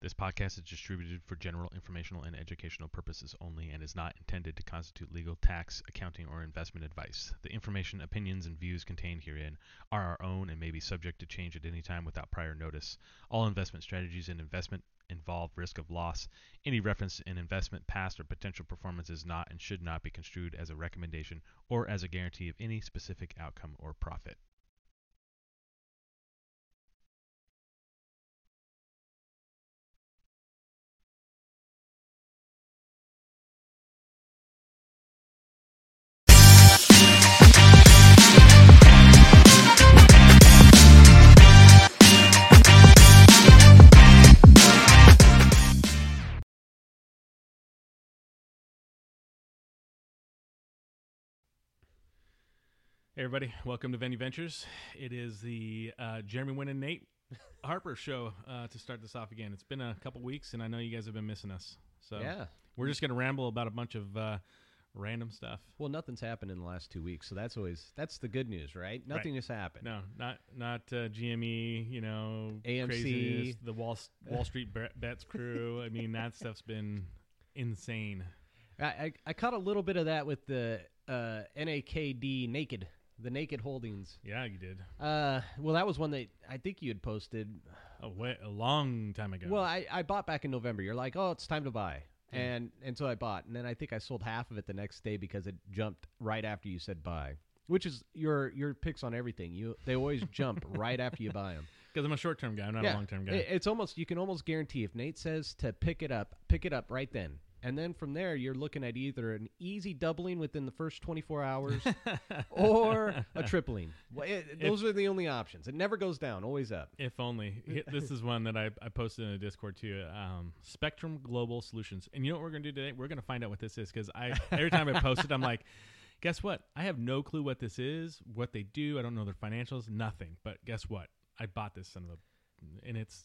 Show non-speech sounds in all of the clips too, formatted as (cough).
This podcast is distributed for general informational and educational purposes only and is not intended to constitute legal, tax, accounting, or investment advice. The information, opinions, and views contained herein are our own and may be subject to change at any time without prior notice. All investment strategies and investment involve risk of loss. Any reference in investment, past, or potential performance is not and should not be construed as a recommendation or as a guarantee of any specific outcome or profit. Hey everybody, welcome to Venue Ventures. It is the uh, Jeremy Winn and Nate Harper show uh, to start this off again. It's been a couple weeks, and I know you guys have been missing us. So Yeah. we're just gonna ramble about a bunch of uh, random stuff. Well, nothing's happened in the last two weeks, so that's always that's the good news, right? Nothing has happened. No, not not uh, GME. You know, AMC. craziness, the Wall Wall Street Bets crew. I mean, that stuff's been insane. I, I I caught a little bit of that with the uh, NAKD Naked, the Naked Holdings. Yeah, you did. Uh, well, that was one that I think you had posted. A, way, a long time ago. Well, I, I bought back in November. You're like, oh, it's time to buy, and and so I bought, and then I think I sold half of it the next day because it jumped right after you said buy. Which is your your picks on everything. You they always (laughs) jump right after you buy them. because I'm a short term guy. I'm not a long term guy. It- it's almost you can almost guarantee if Nate says to pick it up, pick it up right then. And then from there you're looking at either an easy doubling within the first 24 hours (laughs) or a tripling. Well, it- those are the only options. It never goes down, always up. If only. (laughs) This is one that I, I posted in the Discord too. Um, Spectrum Global Solutions. And you know what we're going to do today? We're going to find out what this is because I every time I post it, I'm like, guess what? I have no clue what this is, what they do. I don't know their financials, nothing. But guess what? I bought this son of a. And it's.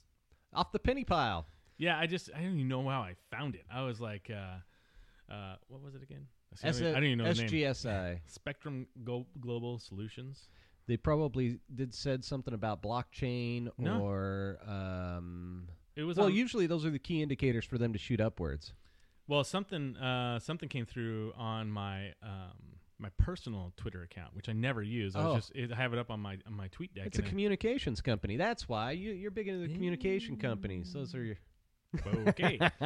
Off the penny pile. Yeah, I just. I didn't even know how I found it. I was like, uh, uh, what was it again? I S- don't even- I don't even know the name. SGSI. (laughs) Spectrum Go- Global Solutions. They probably did said something about blockchain No. or um It was well, on- usually those are the key indicators for them to shoot upwards. Well, something uh, something came through on my um, my personal Twitter account, which I never use. I was Oh. just it, I have it up on my on my tweet deck. It's a and communications company. That's why you, you're big into the communication companies. Those are your okay. (laughs)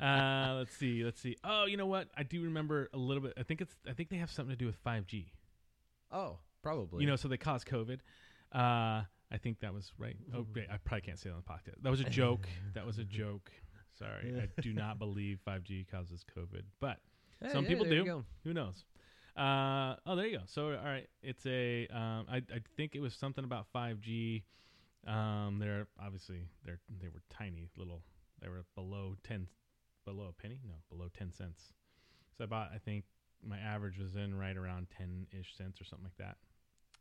uh, let's see. Let's see. Oh, you know what? I do remember a little bit. I think it's. I think they have something to do with five G. Oh, probably. You know, so they caused COVID. Uh, I think that was right. Oh, I probably can't say that on the podcast. That was a joke. (laughs) that was a joke. Sorry, I do (laughs) not believe 5G causes COVID, but Hey, some yeah, people do. Who knows? Uh, oh, there you go. So, all right, it's a. Um, I, I think it was something about 5G. Um, they're obviously they're they were tiny little. They were below ten, below a penny. No, below ten cents. So I bought. I think my average was in right around ten ish cents or something like that.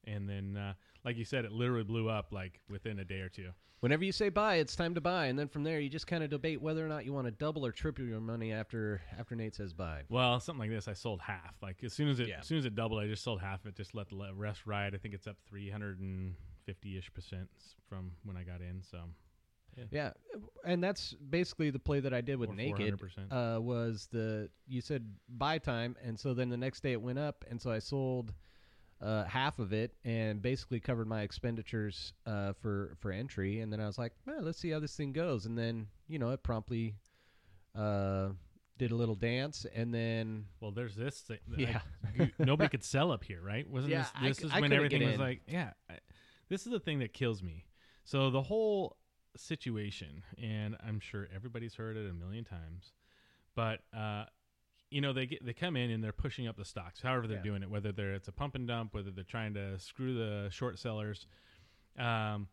And then, uh, like you said, it literally blew up like within a day or two. Whenever you say buy, it's time to buy, and then from there you just kind of debate whether or not you want to double or triple your money after after Nate says buy. Well, something like this, I sold half. Like as soon as it Yeah. as soon as it doubled, I just sold half of it. Just let the rest ride. I think it's up three hundred and fifty ish percent from when I got in. So Yeah, and that's basically the play that I did with Or Naked. Uh, was the you said buy time, and so then the next day it went up, and so I sold uh, half of it and basically covered my expenditures uh, for for entry, and then I was like, well, let's see how this thing goes, and then you know it promptly uh, did a little dance, and then well, there's this. Thing, Yeah. (laughs) I- nobody could sell up here, right? Wasn't Yeah, I this? This is I when everything was like, yeah. I, this is the thing that kills me. So the whole situation, and I'm sure everybody's heard it a million times, but uh, you know they get they come in and they're pushing up the stocks, however they're Yeah. doing it, whether they're it's a pump and dump, whether they're trying to screw the short sellers. Um,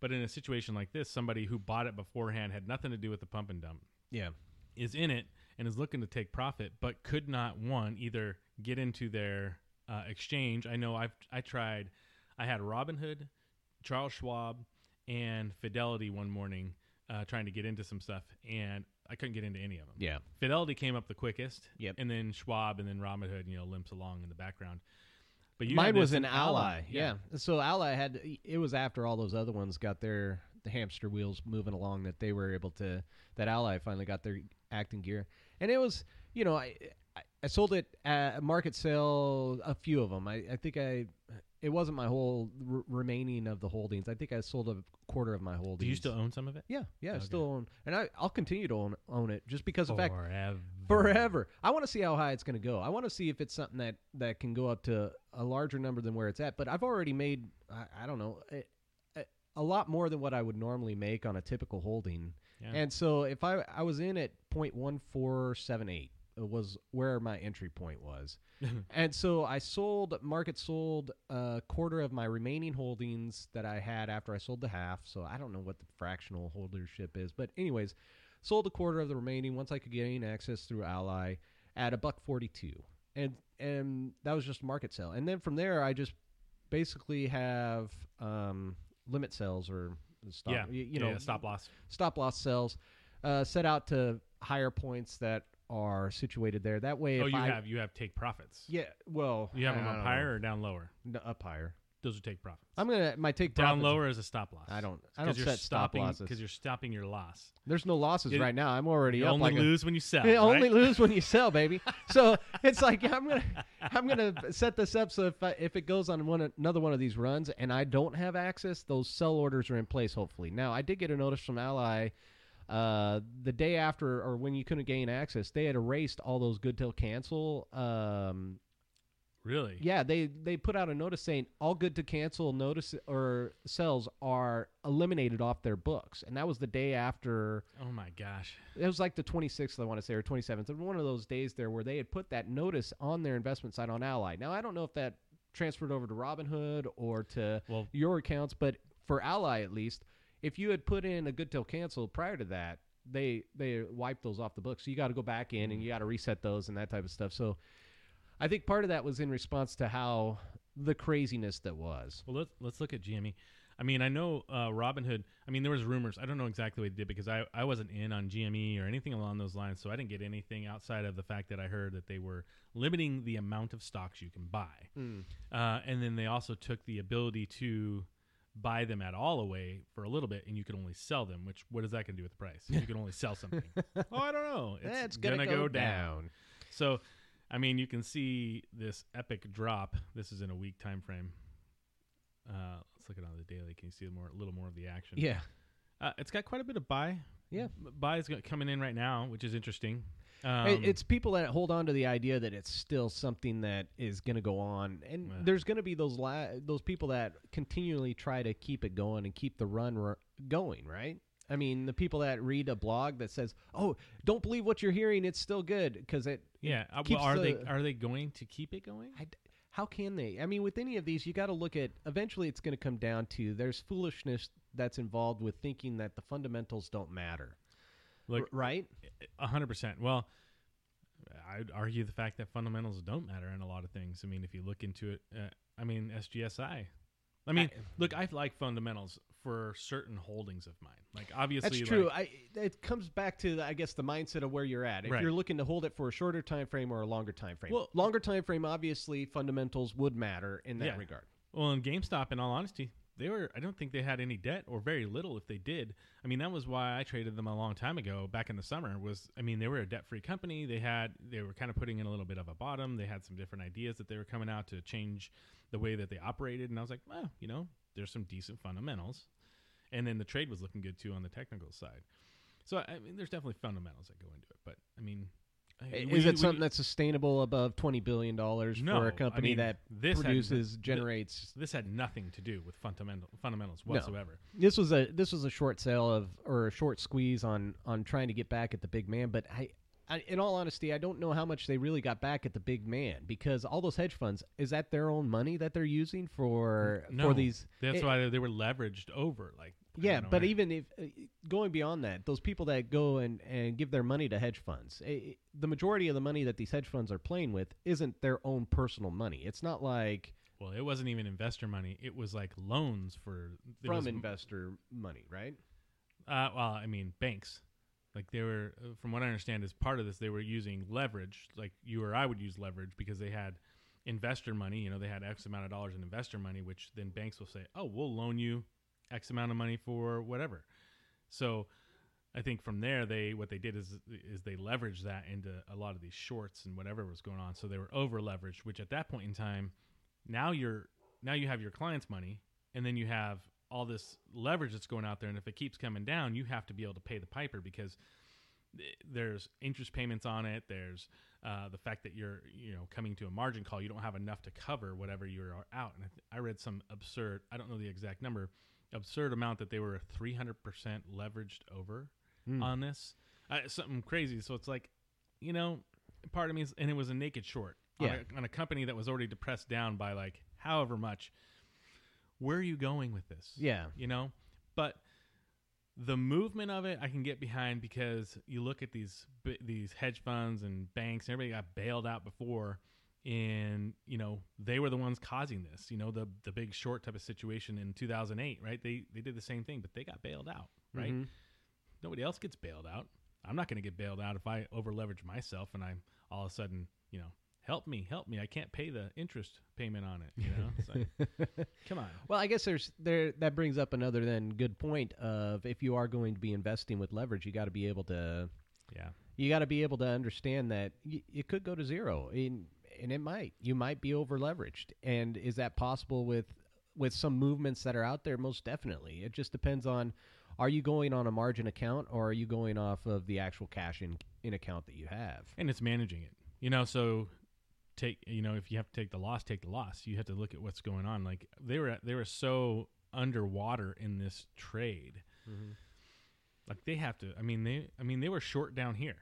but in a situation like this, somebody who bought it beforehand had nothing to do with the pump and dump yeah, is in it and is looking to take profit, but could not one either get into their uh, exchange. I know I've I tried. I had Robinhood, Charles Schwab, and Fidelity one morning uh, trying to get into some stuff, and I couldn't get into any of them. yeah, Fidelity came up the quickest. Yep. And then Schwab, and then Robinhood, you know, limps along in the background. But you Mine was an Ally. Yeah. So Ally had it was after all those other ones got their the hamster wheels moving along that they were able to that Ally finally got their acting gear, and it was you know I I, I sold it at market sale a few of them. I, I think I it wasn't my whole r- remaining of the holdings. I think I sold a quarter of my holdings. Do you still own some of it? Yeah, yeah, I Okay. still own, and I I'll continue to own own it just because of fact Forever. forever. I want to see how high it's going to go. I want to see if it's something that that can go up to a larger number than where it's at. But I've already made I, I don't know a, a, a lot more than what I would normally make on a typical holding. Yeah. And so if I I was in at point one four seven eight was where my entry point was. (laughs) and so I sold market sold a quarter of my remaining holdings that I had after I sold the half. So I don't know what the fractional holdership is, but anyways, sold a quarter of the remaining once I could gain access through Ally at a buck 42. And and that was just market sale. And then from there I just basically have um, limit sales or stop yeah. you, you know yeah, stop loss. stop loss sells uh, set out to higher points that are situated there. That way, Oh, if you I, have you have take profits. yeah, well, You have I them don't up know. higher or down lower? No, up higher. Those are take profits. I'm gonna my take down profits- lower is a stop loss. I don't. I don't you're set stop losses. because you're stopping your loss. There's no losses You- right now. I'm already You up. only like a- lose when you (laughs) sell. You only right? lose when you sell, baby. So (laughs) it's like I'm gonna I'm gonna set this up so if I, if it goes on one another one of these runs and I don't have access, those sell orders are in place. Hopefully. Now I did get a notice from Ally. Uh, the day after, or when you couldn't gain access, they had erased all those good till cancel. Um, Really? yeah, they they put out a notice saying all good to cancel notice or cells are eliminated off their books, and that was the day after Oh my gosh. it was like the 26th, I want to say, or 27th. It was one of those days there where they had put that notice on their investment site on Ally. Now, I don't know if that transferred over to Robinhood or to Well, your accounts, but for Ally at least, if you had put in a good till cancel prior to that, they they wiped those off the books. So you got to go back in and you got to reset those and that type of stuff. So I think part of that was in response to how the craziness that was. well, let's let's look at GME. I mean, I know uh, Robinhood. I mean, there was rumors. I don't know exactly what they did because I, I wasn't in on GME or anything along those lines, so I didn't get anything outside of the fact that I heard that they were limiting the amount of stocks you can buy, uh, and then they also took the ability to buy them at all away for a little bit, and you can only sell them. Which what is that going to do with the price? You can only sell something. (laughs) oh, I don't know. It's That's gonna, go, down. So, I mean, you can see this epic drop. This is in a week time frame. Uh, let's look at on the daily. Can you see more, a little more of the action? Yeah. uh, it's got quite a bit of buy. Yeah. buy is coming in right now, which is interesting. Um, It- it's people that hold on to the idea that it's still something that is going to go on, and Yeah. there's going to be those la- those people that continually try to keep it going and keep the run r- going, right? I mean, the people that read a blog that says, "Oh, don't believe what you're hearing; it's still good," because it. yeah. Uh, well, are they are they going to keep it going? I d how can they? I mean, with any of these, you got to look at. Eventually, it's going to come down to there's foolishness that's involved with thinking that the fundamentals don't matter, R- right? A hundred percent. Well, I'd argue the fact that fundamentals don't matter in a lot of things. I mean, if you look into it, uh, I mean, SGSI. I mean, look, I like fundamentals for certain holdings of mine. Like obviously, That's true. like- I it comes back to I guess the mindset of where you're at. If Right. you're looking to hold it for a shorter time frame or a longer time frame. Well- longer time frame obviously fundamentals would matter in that Yeah. regard. Well, in GameStop, in all honesty, they were. I don't think they had any debt or very little if they did. I mean, that was why I traded them a long time ago, back in the summer. Was I mean, they were a debt-free company. They had they were kind of putting in a little bit of a bottom. They had some different ideas that they were coming out to change the way that they operated, and I was like, well, you know, there's some decent fundamentals. And then the trade was looking good too on the technical side. So I mean, there's definitely fundamentals that go into it. But I mean, Is you- it something you- that's sustainable above twenty billion dollars No, for a company mean, that this produces th- generates? this had nothing to do with fundamental fundamentals No. whatsoever. This was a this was a short sale of or a short squeeze on on trying to get back at the big man, but I. I, in all honesty, I don't know how much they really got back at the big man because all those hedge funds is that their own money that they're using for No, for these. That's it- why they- were leveraged over. Like I Yeah, but even if uh, going beyond that, those people that go and, and give their money to hedge funds, eh, the majority of the money that these hedge funds are playing with isn't their own personal money. It's not like well, it wasn't even investor money. It was like loans for from investor money, right? Uh, well, I mean banks. Like they were, uh, from what I understand, as part of this, they were using leverage. Like you or I would use leverage because they had investor money. You know, they had X amount of dollars in investor money, which then banks will say, "Oh, we'll loan you X amount of money for whatever. So I think from there they what they did is is they leveraged that into a lot of these shorts and whatever was going on. So they were over leveraged, which at that point in time, now you're now you have your client's money and then you have all this leverage that's going out there and if it keeps coming down, you have to be able to pay the piper because there's interest payments on it. There's uh, the fact that you're you know coming to a margin call, you don't have enough to cover whatever you're out. And I, I read some absurd, I don't know the exact number, absurd amount that they were 300% leveraged over Hmm. on this, uh, something crazy. So it's like, you know, part of me is, and it was a naked short on, a, on a company that was already depressed down by like however much. Where are you going with this? Yeah. you know but the movement of it i can get behind because you look at these these hedge funds and banks and everybody got bailed out before and you know they were the ones causing this you know the the big short type of situation in 2008 right? They they did the same thing but they got bailed out right? Mhm. nobody else gets bailed out. I'm not going to get bailed out if i over leverage myself and i'm all of a sudden you know help me help me. I can't pay the interest payment on it you know? Like, (laughs) come on. Well, I guess there's there that brings up another then good point of if you are going to be investing with leverage, you got to be able to yeah. you got to be able to understand that y- it could go to zero, and it might. You might be over leveraged, and is that possible with with some movements that are out there? Most definitely. It just depends on are you going on a margin account or are you going off of the actual cash in in account that you have? and it's managing it. You know, so take you know if you have to take the loss, take the loss. You have to look at what's going on. Like they were they were so underwater in this trade. Mm-hmm. Like they have to. I mean they. I mean they were short down here.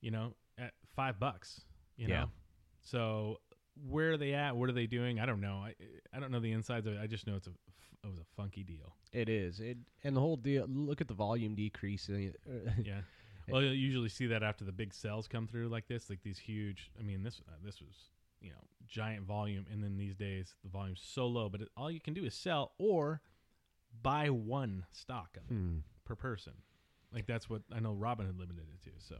You know, at five bucks. You know. So where are they at? What are they doing? I don't know. I I don't know the insides of it. I just know it's a it was a funky deal. It is. It and the whole deal. Look at the volume decrease. (laughs) Yeah. Well, you usually see that after the big sales come through like this, like these huge. I mean, this uh, this was you know giant volume, and then these days the volume's so low, but it, all you can do is sell or buy one stock of it Hmm. per person. Like that's what I know Robinhood limited it to. So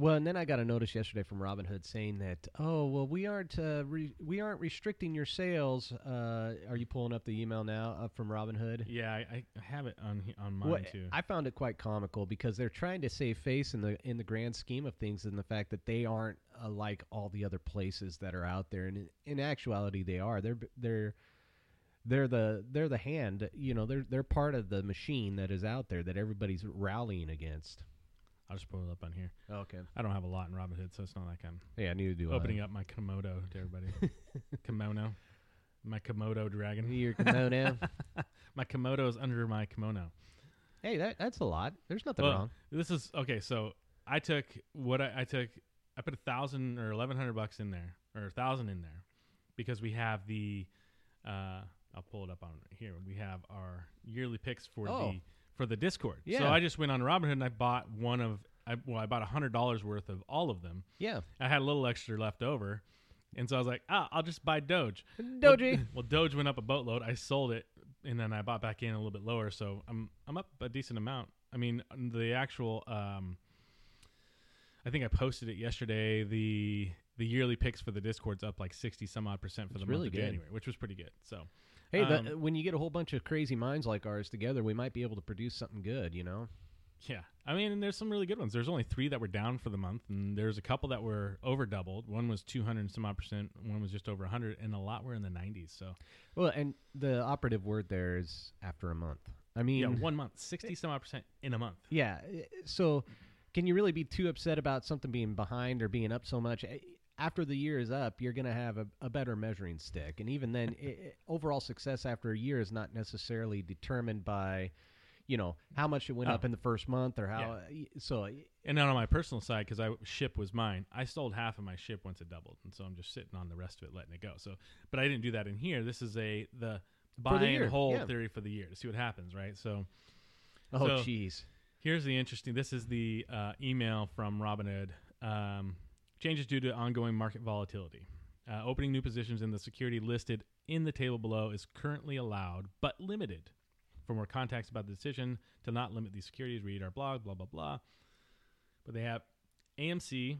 Well, and then I got a notice yesterday from Robinhood saying that, oh, well, we aren't uh, re- we aren't restricting your sales. Uh, are you pulling up the email now up from Robinhood? yeah, I, I have it on on mine Well, too. I found it quite comical because they're trying to save face in the in the grand scheme of things, and the fact that they aren't uh, like all the other places that are out there. And in, in actuality, they are. They're they're they're the they're the hand. You know, they're they're part of the machine that is out there that everybody's rallying against. I'll just pull it up on here. Okay. I don't have a lot in Robinhood, so it's not like I'm Yeah, neither do opening up my Komodo to everybody. (laughs) kimono, my Komodo dragon. Your kimono. (laughs) My Komodo is under my kimono. hey, that that's a lot. There's nothing Well, wrong. This is okay. So I took what I, I took. I put a thousand or eleven hundred bucks in there, or a thousand in there, because we have the. Uh, I'll pull it up on here. We have our yearly picks for Oh. the for the Discord. So I just went on Robinhood and I bought one of. I, well, I bought a hundred dollars worth of all of them. Yeah. I had a little extra left over, and so I was like, ah, I'll just buy Doge. Doji. Well, well, Doge went up a boatload. I sold it, and then I bought back in a little bit lower. So I'm I'm up a decent amount. I mean, the actual. Um, I think I posted it yesterday. The the yearly picks for the Discord's up like sixty some odd percent for It's the really month of good. January, which was pretty good. So Hey, the, Um, when you get a whole bunch of crazy minds like ours together, we might be able to produce something good. You know. yeah, I mean, and there's some really good ones. There's only three that were down for the month, and there's a couple that were over doubled. One was two hundred and some odd percent. One was just over hundred, and a lot were in the nineties. So Well, and the operative word there is after a month. I mean, yeah, one month, sixty some odd percent in a month. Yeah. So, can you really be too upset about something being behind or being up so much? After the year is up, you're going to have a, a better measuring stick, and even then, i i overall success after a year is not necessarily determined by, you know, how much it went Oh. up in the first month or how. y- So, And then on my personal side, because I ship was mine, I sold half of my ship once it doubled, and so I'm just sitting on the rest of it, letting it go. So, but I didn't do that in here. This is a the buy year, and hold yeah. theory for the year to see what happens, right? So oh, So- here's the interesting. This is the uh, email from Robinhood. Um, changes due to ongoing market volatility. Uh, opening new positions in the security listed in the table below is currently allowed, but limited. For more context about the decision to not limit these securities, read our blog, blah, blah, blah. But they have AMC,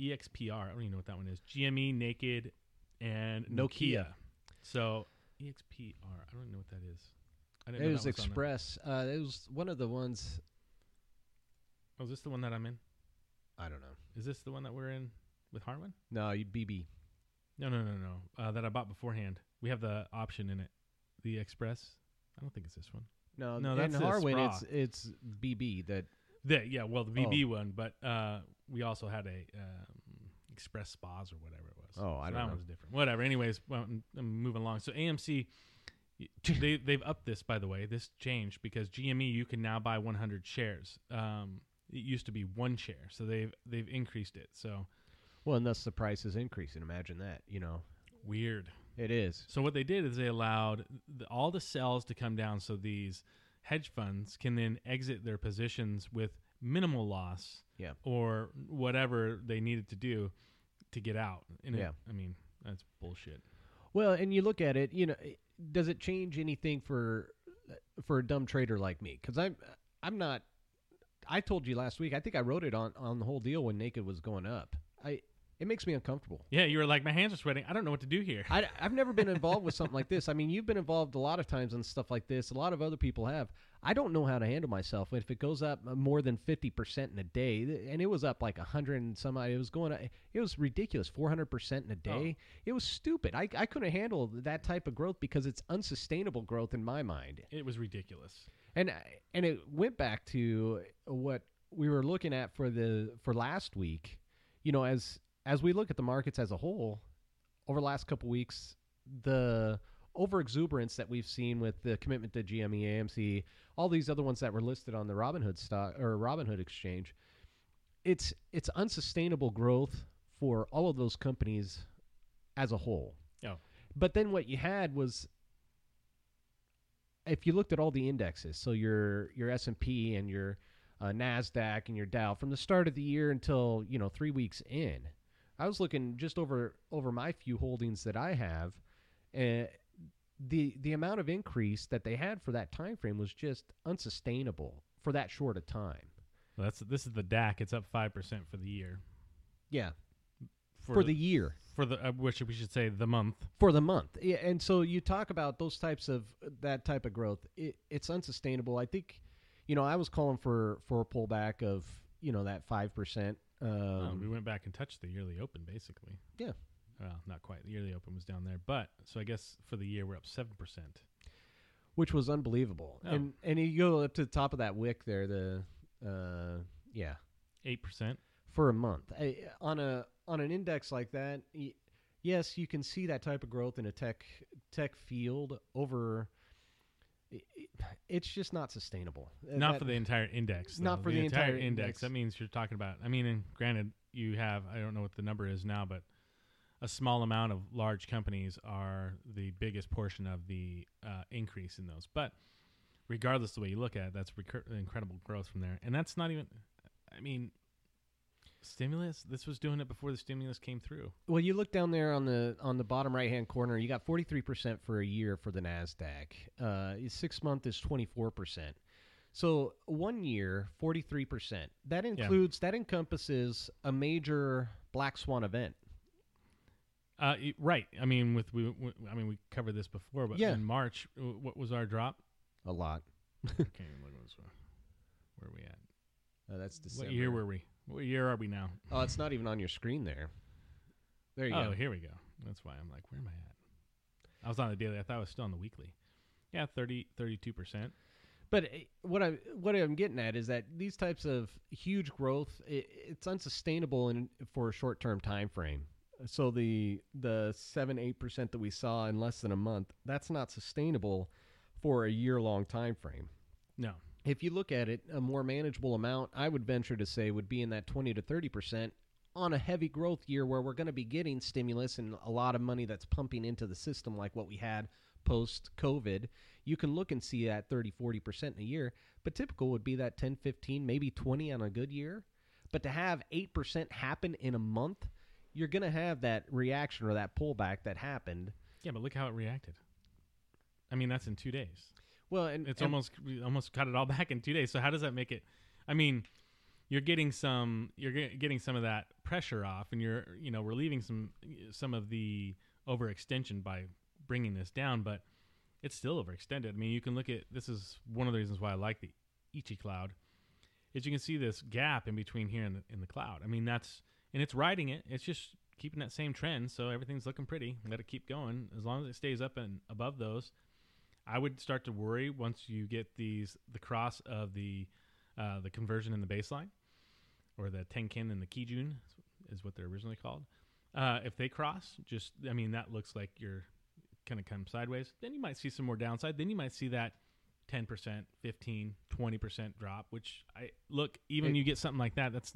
EXPR, I don't even know what that one is, GME, Naked, and Nokia. Nokia. So EXPR, I don't know what that is. I didn't know It was that was on there. Express. Uh, it was one of the ones. Oh, is this the one that I'm in? I don't know. Is this the one that we're in with Harwin? No, you BB. No, no, no, no. Uh, that I bought beforehand. We have the option in it. The Express. I don't think it's this one. No, No, that's Harwin. It's it's BB that. The, yeah, well, the Oh. BB one, but uh, we also had a um, Express Spas or whatever it was. Oh, I So don't that know. one's different. Whatever. Anyways, well, I'm, I'm moving along. So AMC, (laughs) they they've upped this by the way. This changed because GME you can now buy 100 shares. Um, it used to be one share, so they've they've increased it. So Well, and thus the price is increasing. Imagine that. You know, weird. it is. So what they did is they allowed the, all the cells to come down, so these hedge funds can then exit their positions with minimal loss, Yeah. or whatever they needed to do to get out. And it- Yeah. I mean that's bullshit. Well, and you look at it. You know, does it change anything for for a dumb trader like me? Because I'm I'm not. I told you last week. I think I wrote it on on the whole deal when Naked was going up. I it makes me uncomfortable. Yeah, you were like, my hands are sweating. I don't know what to do here. I, I've never been (laughs) involved with something like this. I mean, you've been involved a lot of times on stuff like this. A lot of other people have. I don't know how to handle myself if it goes up uh, more than fifty percent in a day, and it was up like a hundred and some. It was going. It was ridiculous, four hundred percent in a day. Oh. It was stupid. I, I couldn't handle that type of growth because it's unsustainable growth in my mind. it was ridiculous. And and it went back to what we were looking at for the for last week. You know, as as we look at the markets as a whole over the last couple weeks, the over exuberance that we've seen with the commitment to GME, AMC, all these other ones that were listed on the Robinhood stock or Robinhood exchange, it's it's unsustainable growth for all of those companies as a whole. Oh. But then what you had was if you looked at all the indexes, so your your S and P and your uh, Nasdaq and your Dow from the start of the year until you know three weeks in, I was looking just over over my few holdings that I have, and the the amount of increase that they had for that time frame was just unsustainable for that short a time. Well, that's this is the DAC. It's up five percent for the year. Yeah, for, the, year. for the uh, which we should say the month. for the month. Yeah, and so you talk about those types of that type of growth. It, it's unsustainable. I think, you know, I was calling for for a pullback of you know that five percent. Uh, Um, we went back and touched the yearly open basically. Yeah. Well, not quite. The yearly open was down there, but so I guess for the year we're up seven percent. which was unbelievable. Oh. And and you go up to the top of that wick there, the uh, yeah, Eight percent. for a month I, on a on an index like that. Yes, you can see that type of growth in a tech tech field over. It's just not sustainable. Uh, Not that- for the entire index. Not for the entire index. index. That means you're talking about. I mean, and granted, you have. I don't know what the number is now, but a small amount of large companies are the biggest portion of the uh, increase in those. But regardless of the way you look at it, that's recur- incredible growth from there. And that's not even. I mean, stimulus. This was doing it before the stimulus came through. Well, you look down there on the on the bottom right hand corner. You got forty three percent for a year for the Nasdaq. Uh, six month is twenty four percent. So one year, forty three percent. That includes that encompasses a major black swan event. Uh, right. I mean, with we, we. I mean, we covered this before, but Yeah. in March, what was our drop? A lot. Can't even look at this one. Where are we at? Uh, that's December. What year were we? What year are we now? Oh, it's not even on your screen there. There you oh, go. here we go. That's why I'm like, where am I at? I was on the daily. I thought I was still on the weekly. Yeah, 30, 32%. But uh, what I what I'm getting at is that these types of huge growth, i it's unsustainable in for a short term time frame. So the the seven eight percent that we saw in less than a month, that's not sustainable for a year long time frame. No. If you look at it, a more manageable amount, I would venture to say, would be in that twenty to thirty percent on a heavy growth year where we're going to be getting stimulus and a lot of money that's pumping into the system, like what we had post COVID. You can look and see that 30, 40% in a year, but typical would be that 10, 15, maybe 20 on a good year. But to have 8% happen in a month, you're going to have that reaction or that pullback that happened. Yeah, but look how it reacted. I mean, that's in two days. Well, and It's and- almost we almost cut it all (laughs) back in two days. So how does that make it? I mean, you're getting some you're ge- getting some of that pressure off, and you're you know relieving some some of the overextension by bringing this down. But it's still overextended. I mean, you can look at this is one of the reasons why I like the Ichi cloud is you can see this gap in between here and the, in the cloud. I mean, that's and it's riding it. It's just keeping that same trend, so everything's looking pretty. Let it keep going as long as it stays up and above those. I would start to worry once you get these the cross of the uh, the conversion in the baseline or the Tenkan and the Kijun is what they're originally called. Uh, if they cross, just I mean that looks like you're kind of come sideways. Then you might see some more downside. Then you might see that 10%, 15, 20% drop, which I look, even It- you get something like that, that's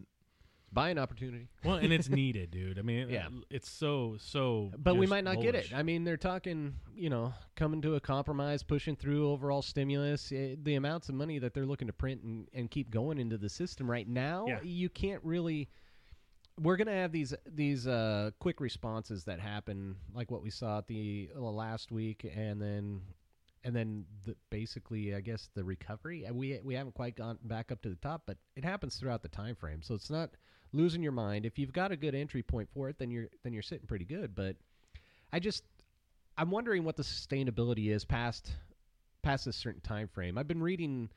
Buying opportunity. well, and it's (laughs) needed, dude. I mean, Yeah. it's so, so. But we might not get it. I mean, they're talking, you know, coming to a compromise, pushing through overall stimulus. Eh, the amounts of money that they're looking to print and, and keep going into the system right now, Yeah. you can't really. We're gonna have these these uh, quick responses that happen, like what we saw at the uh, last week, and then and then the, basically, I guess the recovery. Uh, We we haven't quite gone back up to the top, but it happens throughout the time frame. So it's not losing your mind. If you've got a good entry point for it, then you're then you're sitting pretty good. But I just I'm wondering what the sustainability is past past a certain time frame. I've been reading,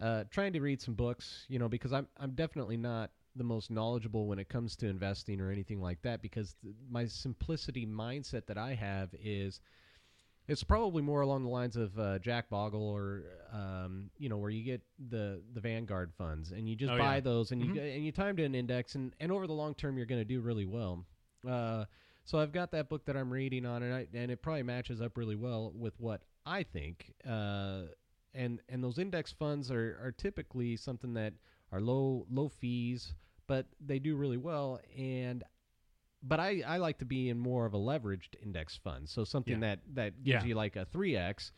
uh, trying to read some books, you know, because I'm I'm definitely not the most knowledgeable when it comes to investing or anything like that. Because th- my simplicity mindset that I have is. It's probably more along the lines of uh, Jack Bogle or um, you know where you get the the Vanguard funds and you just Oh, buy yeah. those and you Mhm. go- and you time to an index and, and over the long term you're going to do really well. Uh, so I've got that book that I'm reading on, and I, and it probably matches up really well with what I think. Uh, and and those index funds are, are typically something that are low low fees, but they do really well. And but I, I like to be in more of a leveraged index fund, so something Yeah. that that gives Yeah. you like a three x.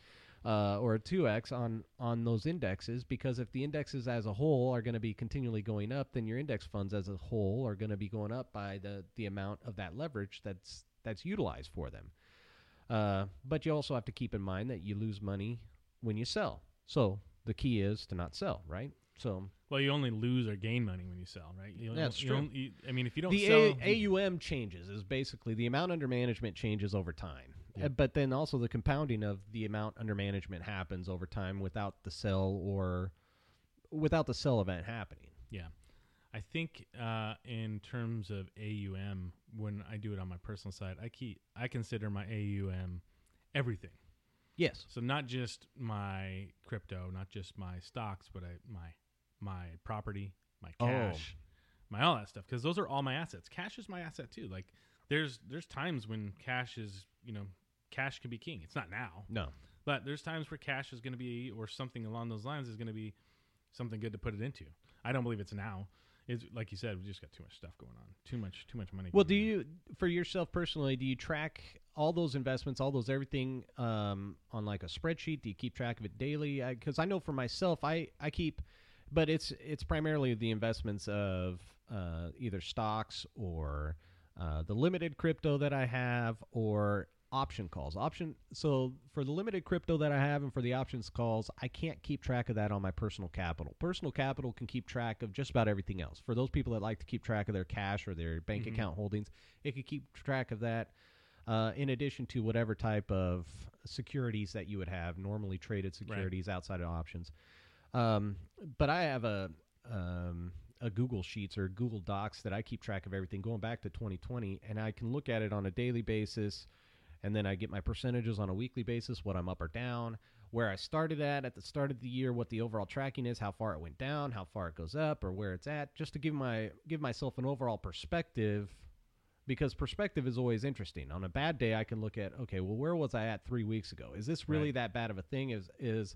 Uh, or a 2x on on those indexes because if the indexes as a whole are going to be continually going up then your index funds as a whole are going to be going up by the the amount of that leverage that's that's utilized for them uh, but you also have to keep in mind that you lose money when you sell so the key is to not sell right so Well, you only lose or gain money when you sell, right? You, That's you true. don't- you- I mean, if you don't the sell, A- AUM changes is basically the amount under management changes over time. Yeah. Uh, But then also the compounding of the amount under management happens over time without the sell or without the sell event happening. Yeah, I think uh, in terms of AUM, when I do it on my personal side, I keep I consider my AUM everything. Yes. So not just my crypto, not just my stocks, but I, my my property, my Oh. cash, my all that stuff. Because those are all my assets. Cash is my asset too. Like there's there's times when cash is you know cash can be king. It's not now, No. but there's times where cash is going to be or something along those lines is going to be something good to put it into. I don't believe it's now. It's like you said, we just got too much stuff going on. Too much too much money. Well, do you, for yourself personally, do you track all those investments, all those everything um, on like a spreadsheet? Do you keep track of it daily? Because I, know for myself, I I keep, but it's it's primarily the investments of uh, either stocks or uh, the limited crypto that I have or option calls. Option. So for the limited crypto that I have and for the options calls, I can't keep track of that on my personal capital. Personal capital can keep track of just about everything else. For those people that like to keep track of their cash or their bank Mhm. account holdings, it can keep track of that. Uh, in addition to whatever type of securities that you would have, normally traded securities outside of options. Um, but I have a um, a Google Sheets or Google Docs that I keep track of everything going back to 2020, and I can look at it on a daily basis, and then I get my percentages on a weekly basis, what I'm up or down, where I started at at the start of the year, what the overall tracking is, how far it went down, how far it goes up, or where it's at, just to give my give myself an overall perspective. Because perspective is always interesting. On a bad day, I can look at okay, well, where was I at three weeks ago? Is this really Right. that bad of a thing? Is is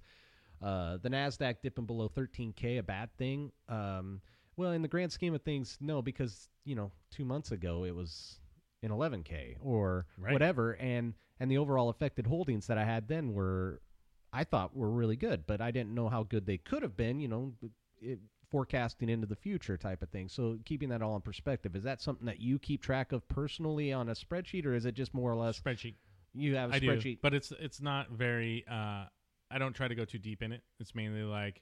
uh, the Nasdaq dipping below 13k a bad thing? Um, well, in the grand scheme of things, no, because you know, two months ago it was in 11k or Right. whatever, and and the overall affected holdings that I had then were, I thought were really good, but I didn't know how good they could have been. You know, it, forecasting into the future type of thing. So keeping that all in perspective, is that something that you keep track of personally on a spreadsheet, or is it just more or less spreadsheet? you have a I do, spreadsheet? but it's it's not very. Uh, I don't try to go too deep in it. It's mainly like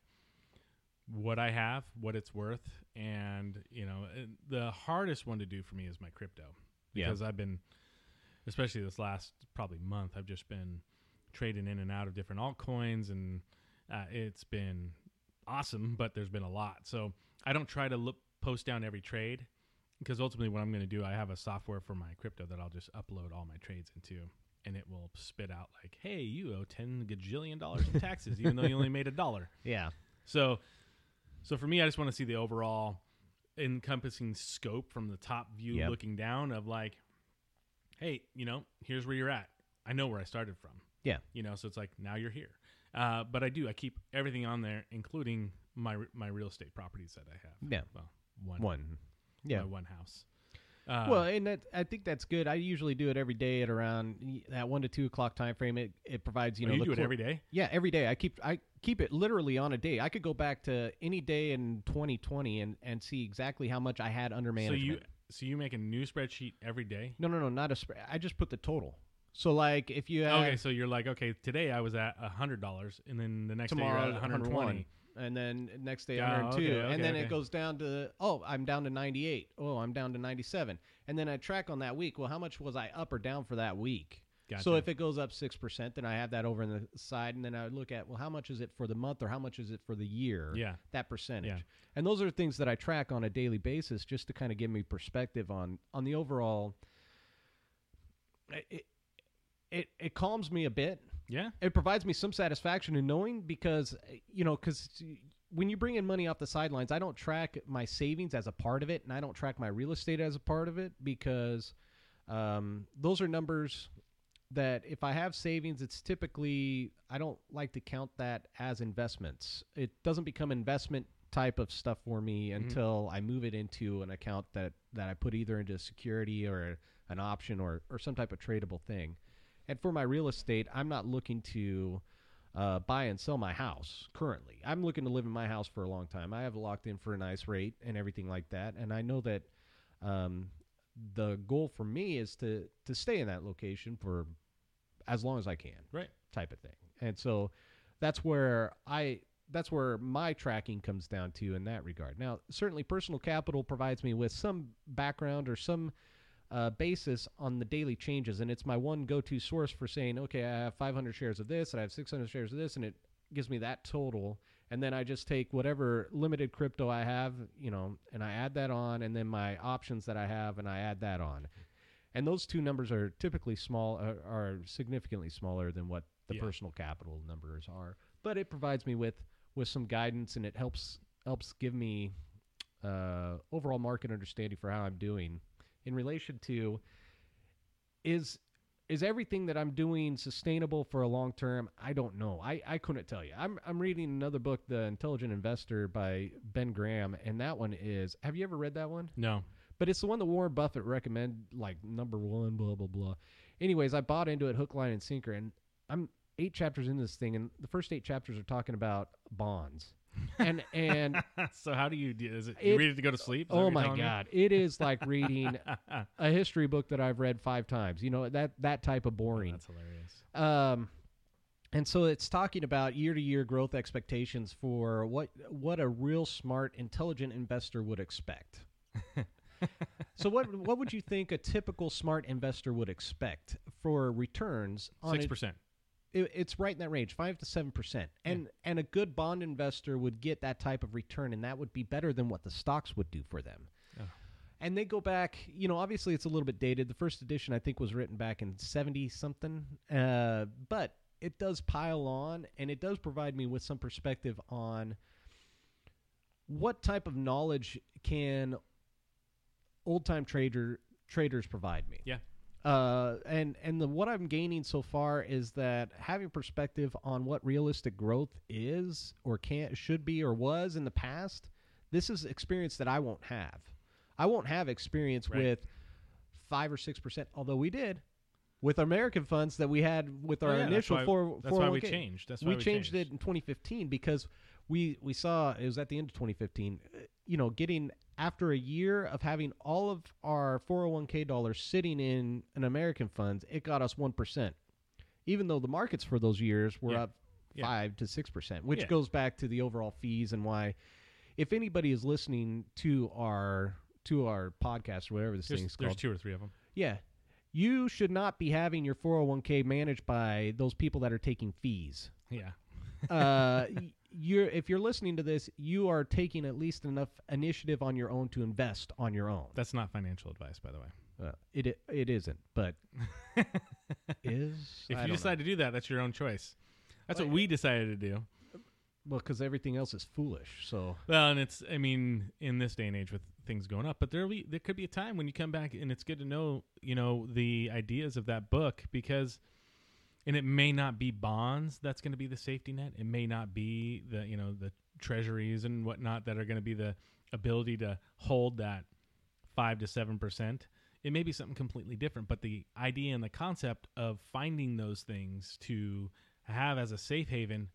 what I have, what it's worth, and you know, the hardest one to do for me is my crypto Yeah. because I've been, especially this last probably month, I've just been trading in and out of different altcoins, and uh, it's been awesome. But there's been a lot, so I don't try to look post down every trade because ultimately, what I'm going to do, I have a software for my crypto that I'll just upload all my trades into, and it will spit out like, "Hey, you owe ten gajillion dollars in taxes, even though you only made a dollar." (laughs) Yeah. So, so for me, I just want to see the overall encompassing scope from the top view Yep. looking down of like, hey, you know, here's where you're at. I know where I started from. Yeah. You know, so it's like now you're here. Uh, but I do. I keep everything on there, including my my real estate properties that I have. Yeah. Well, one. One. Yeah. My one house. Uh, well, and that I think that's good. I usually do it every day at around that one to two o'clock time frame. It it provides you oh, know you the do it cor- every day. Yeah, every day. I keep I keep it literally on a day. I could go back to any day in 2020 and and see exactly how much I had under management. So you so you make a new spreadsheet every day. no, no, no, not a spread. I just put the total. So like if you have okay, so you're like, okay, today I was at a hundred dollars, and then the next tomorrow day you're at 120. 101, and then next day Yeah, 102, okay, okay, and then okay. it goes down to oh I'm down to 98. Oh I'm down to 97, and then I track on that week. Well, how much was I up or down for that week? Gotcha. So if it goes up six percent, then I have that over on the side, and then I look at well, how much is it for the month or how much is it for the year? yeah, that percentage. Yeah. And those are things that I track on a daily basis just to kind of give me perspective on on the overall. It, it it calms me a bit. Yeah, It provides me some satisfaction in knowing because you know because when you bring in money off the sidelines, I don't track my savings as a part of it, and I don't track my real estate as a part of it because um, those are numbers that if I have savings, it's typically I don't like to count that as investments. It doesn't become investment type of stuff for me until I move it into an account that that I put either into a security or an option or or some type of tradable thing. And for my real estate, I'm not looking to uh, buy and sell my house currently. I'm looking to live in my house for a long time. I have locked in for a nice rate and everything like that, and I know that um, the goal for me is to to stay in that location for as long as I can, right. type of thing. And so that's where I that's where my tracking comes down to in that regard. Now, certainly, personal capital provides me with some background or some uh, basis on the daily changes, and it's my one go-to source for saying, okay, I have 500 shares of this, and I have 600 shares of this, and it gives me that total. And then I just take whatever limited crypto I have, you know, and I add that on, and then my options that I have, and I add that on. And those two numbers are typically small, are, are significantly smaller than what the Yeah. personal capital numbers are. But it provides me with with some guidance, and it helps helps give me uh, overall market understanding for how I'm doing in relation to is is everything that I'm doing sustainable for a long term? I don't know. I, I couldn't tell you. I'm I'm reading another book, The Intelligent Investor by Ben Graham, and that one is. Have you ever read that one? No, But it's the one that Warren Buffett recommend, like number one, blah blah blah. Anyways, I bought into it hook, line, and sinker, and I'm eight chapters in this thing, and the first eight chapters are talking about bonds, and and (laughs) so how do you do? Is it, you It- read it to go to sleep? Is oh my telling me? god, it is like reading a history book that I've read five times. You know that that type of Oh, boring. that's hilarious. Um, and so it's talking about year to year growth expectations for what what a real smart, intelligent investor would expect. (laughs) so what what would you think a typical smart investor would expect for returns on Six a- percent. It, it's right in that range, five to seven percent, and and a good bond investor would get that type of return, and that would be better than what the stocks would do for them. Oh. And they go back, you know, obviously it's a little bit dated. The first edition I think was written back in seventy something, uh, but it does pile on, and it does provide me with some perspective on what type of knowledge can old time trader traders provide me Yeah. Uh, and and the what I'm gaining so far is that having perspective on what realistic growth is or can should be or was in the past. This is experience that I won't have. I won't have experience Right. with five or six percent, although we did with American funds that we had with Oh, our yeah, that's initial why- four. That's why we changed. That's why we we changed it in 2015 because we we saw it was at the end of 2015 uh, you know getting after a year of having all of our 401k dollars sitting in an american funds it got us 1% even though the markets for those years were Yeah. up Yeah. 5 to 6% which Yeah. goes back to the overall fees and why if anybody is listening to our to our podcast or whatever this There's, thing's there's called two or three of them. yeah. you should not be having your 401k managed by those people that are taking fees. Yeah. Uh, (laughs) you're if you're listening to this, you are taking at least enough initiative on your own to invest on your own. That's not financial advice, by the way. Uh, it it isn't, but (laughs) is If I you decide to do that, that's your own choice. That's Well, what we decided to do. well, because everything else is foolish. So Well, and it's I mean, in this day and age with things going up, but there be there could be a time when you come back and it's good to know, you know, the ideas of that book because and it may not be bonds that's going to be the safety net. It may not be the, you know, the treasuries and whatnot that are going to be the ability to hold that 5 to 7%. It may be something completely different, but the idea and the concept of finding those things to have as a safe haven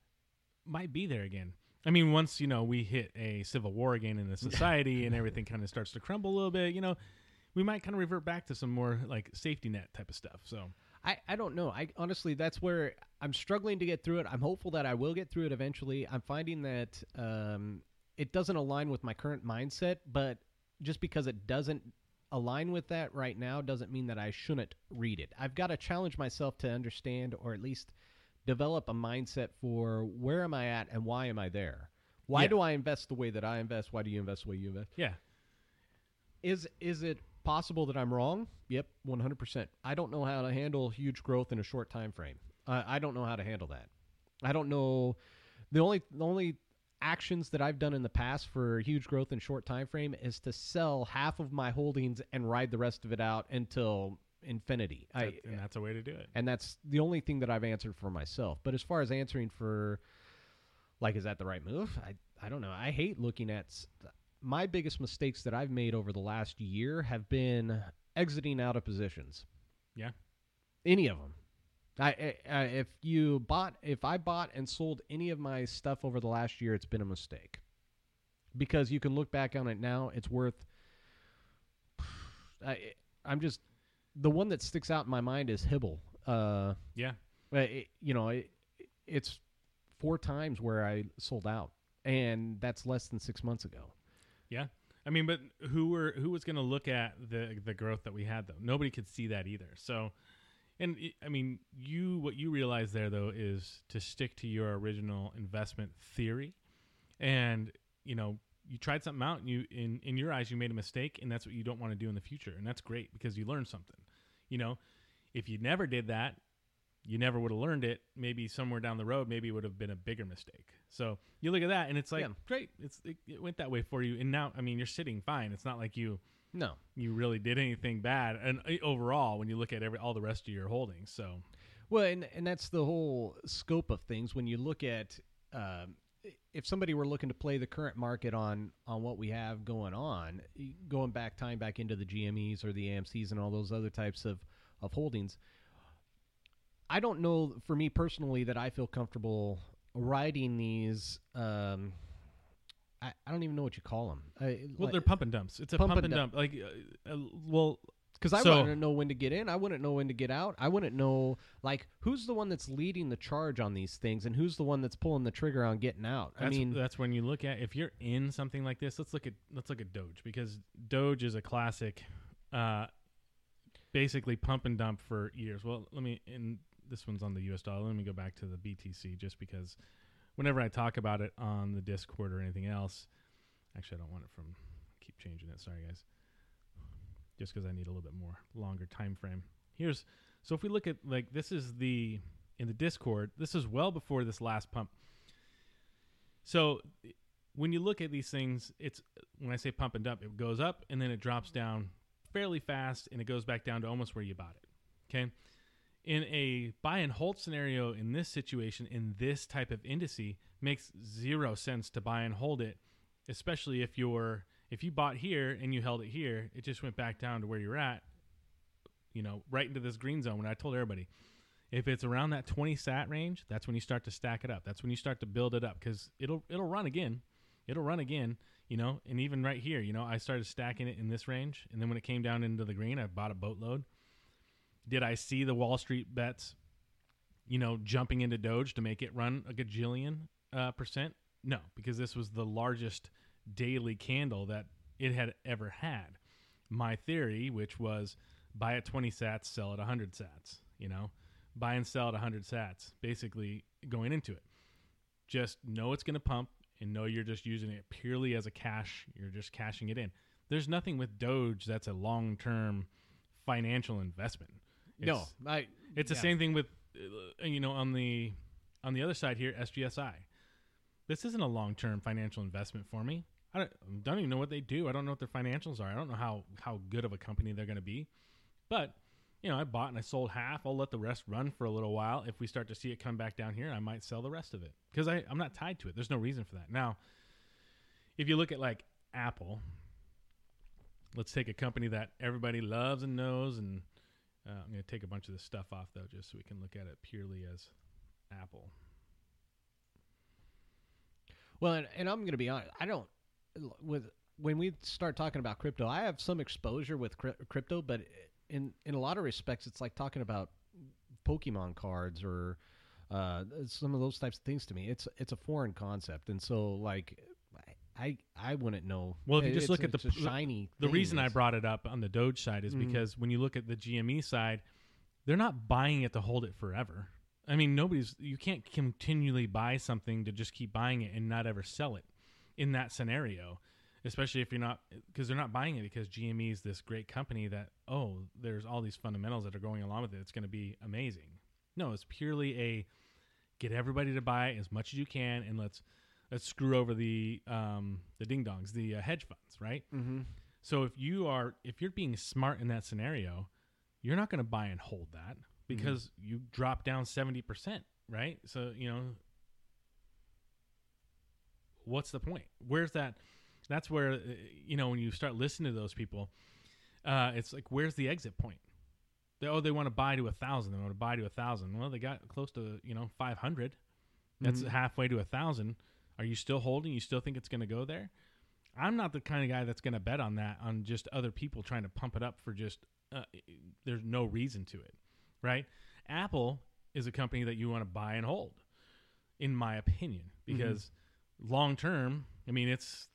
might be there again. I mean, once you know we hit a civil war again in the society and (laughs) everything kind of starts to crumble a little bit, you know, we might kind of revert back to some more like safety net type of stuff. So I, I don't know. I honestly, that's where I'm struggling to get through it. I'm hopeful that I will get through it eventually. I'm finding that um, it doesn't align with my current mindset, but just because it doesn't align with that right now doesn't mean that I shouldn't read it. I've got to challenge myself to understand or at least develop a mindset for where am I at and why am I there? Why Yeah. do I invest the way that I invest? Why do you invest the way you invest? yeah, Is is it possible that I'm wrong? Yep, 100%. I don't know how to handle huge growth in a short time frame. Uh, I don't know how to handle that. I don't know the only the only actions that I've done in the past for huge growth in short time frame is to sell half of my holdings and ride the rest of it out until infinity. I and that's a way to do it. and that's the only thing that I've answered for myself. But as far as answering for, like, is that the right move? I I don't know. I hate looking at my biggest mistakes that I've made over the last year have been exiting out of positions. Yeah. any of them. I, I, if you bought if I bought and sold any of my stuff over the last year, it's been a mistake. Because you can look back on it now, it's worth. I I'm just the one that sticks out in my mind is Hibble. Uh, Yeah, it, you know, it, it's four times where I sold out, and that's less than six months ago. Yeah. I mean, but who were who was going to look at the the growth that we had though? Nobody could see that either. So, and I mean, you what you realize there though is to stick to your original investment theory, and you know you tried something out and you in in your eyes you made a mistake and that's what you don't want to do in the future and that's great because you learned something. You know, if you never did that, you never would have learned it. Maybe somewhere down the road, maybe it would have been a bigger mistake. So you look at that, and it's like Yeah. great. It's it, it went that way for you, and now I mean you're sitting fine. It's not like you No, you really did anything bad, and uh, overall, when you look at every all the rest of your holdings, so Well, and and that's the whole scope of things. When you look at um, if somebody were looking to play the current market on on what we have going on, going back time back into the GMEs or the AMC's and all those other types of of holdings, I don't know for me personally that I feel comfortable riding these. Um, I, I don't even know what you call them. I, well, like- they're pump and dumps. It's a Pump pump, and and dump. Like, uh, uh, well, Because I So- wouldn't know when to get in. I wouldn't know when to get out. I wouldn't know like who's the one that's leading the charge on these things and who's the one that's pulling the trigger on getting out. I mean, that's when you look at if you're in something like this. Let's look at let's look at Doge because Doge is a classic, uh, basically pump and dump for years. Well, let me and this one's on the U.S. dollar. Let me go back to the BTC just because whenever I talk about it on the Discord or anything else, actually I don't want it from. Keep changing it. Sorry guys. Just because I need a little bit more longer time frame. Here's so if we look at like this is the in the Discord. This is well before this last pump. So when you look at these things, it's when I say pump and dump, it goes up and then it drops down fairly fast and it goes back down to almost where you bought it. Okay. In a buy and hold scenario in this situation, in this type of indice, makes zero sense to buy and hold it, especially if you're if you bought here and you held it here, it just went back down to where you're at, you know, right into this green zone. When I told everybody, if it's around that 20 sat range, that's when you start to stack it up. That's when you start to build it up because it'll it'll run again. It'll run again, you know. And even right here, you know, I started stacking it in this range, and then when it came down into the green, I bought a boatload. Did I see the Wall Street bets, you know, jumping into Doge to make it run a gajillion uh, percent? No, because this was the largest daily candle that it had ever had. My theory, which was buy at 20 sats, sell at 100 sats, you know, buy and sell at 100 sats, basically going into it. Just know it's going to pump and know you're just using it purely as a cash. You're just cashing it in. There's nothing with Doge that's a long term financial investment. It's, no, I. it's the same thing with, uh, you know, on the on the other side here, SGSI. This isn't a long term financial investment for me. I don't, don't even know what they do. I don't know what their financials are. I don't know how how good of a company they're going to be. But you know, I bought and I sold half. I'll let the rest run for a little while. If we start to see it come back down here, I might sell the rest of it because I'm not tied to it. There's no reason for that. Now, if you look at like Apple, let's take a company that everybody loves and knows, and uh, I'm going to take a bunch of this stuff off though, just so we can look at it purely as Apple. Well, and, and I'm going to be honest. I don't with when we start talking about crypto. I have some exposure with cri- crypto, but in in a lot of respects, it's like talking about Pokemon cards or uh, some of those types of things to me. It's it's a foreign concept, and so like I I wouldn't know. Well, if you just It's- look at the shiny. The reason I brought it up on the Doge side is Mhm. because when you look at the GME side, they're not buying it to hold it forever. I mean, nobody's you can't continually buy something to just keep buying it and not ever sell it in that scenario. Especially if you're not because they're not buying it because GME is this great company that oh, there's all these fundamentals that are going along with it. It's going to be amazing. No, it's purely a get everybody to buy as much as you can and let's let's screw over the um, the ding dongs, the uh, hedge funds, right? Mhm. So if you are if you're being smart in that scenario, you're not going to buy and hold that because you drop down 70%, right? So, you know, what's the point? Where's that that's where uh, you know when you start listening to those people, uh, it's like where's the exit point? They, oh, they want to buy to a thousand. They want to buy to a thousand. Well, they got close to you know five hundred. That's Mhm. halfway to a thousand. Are you still holding? You still think it's going to go there? I'm not the kind of guy that's going to bet on that on just other people trying to pump it up for just uh, there's no reason to it, right? Apple is a company that you want to buy and hold, in my opinion, because long term, I mean, it's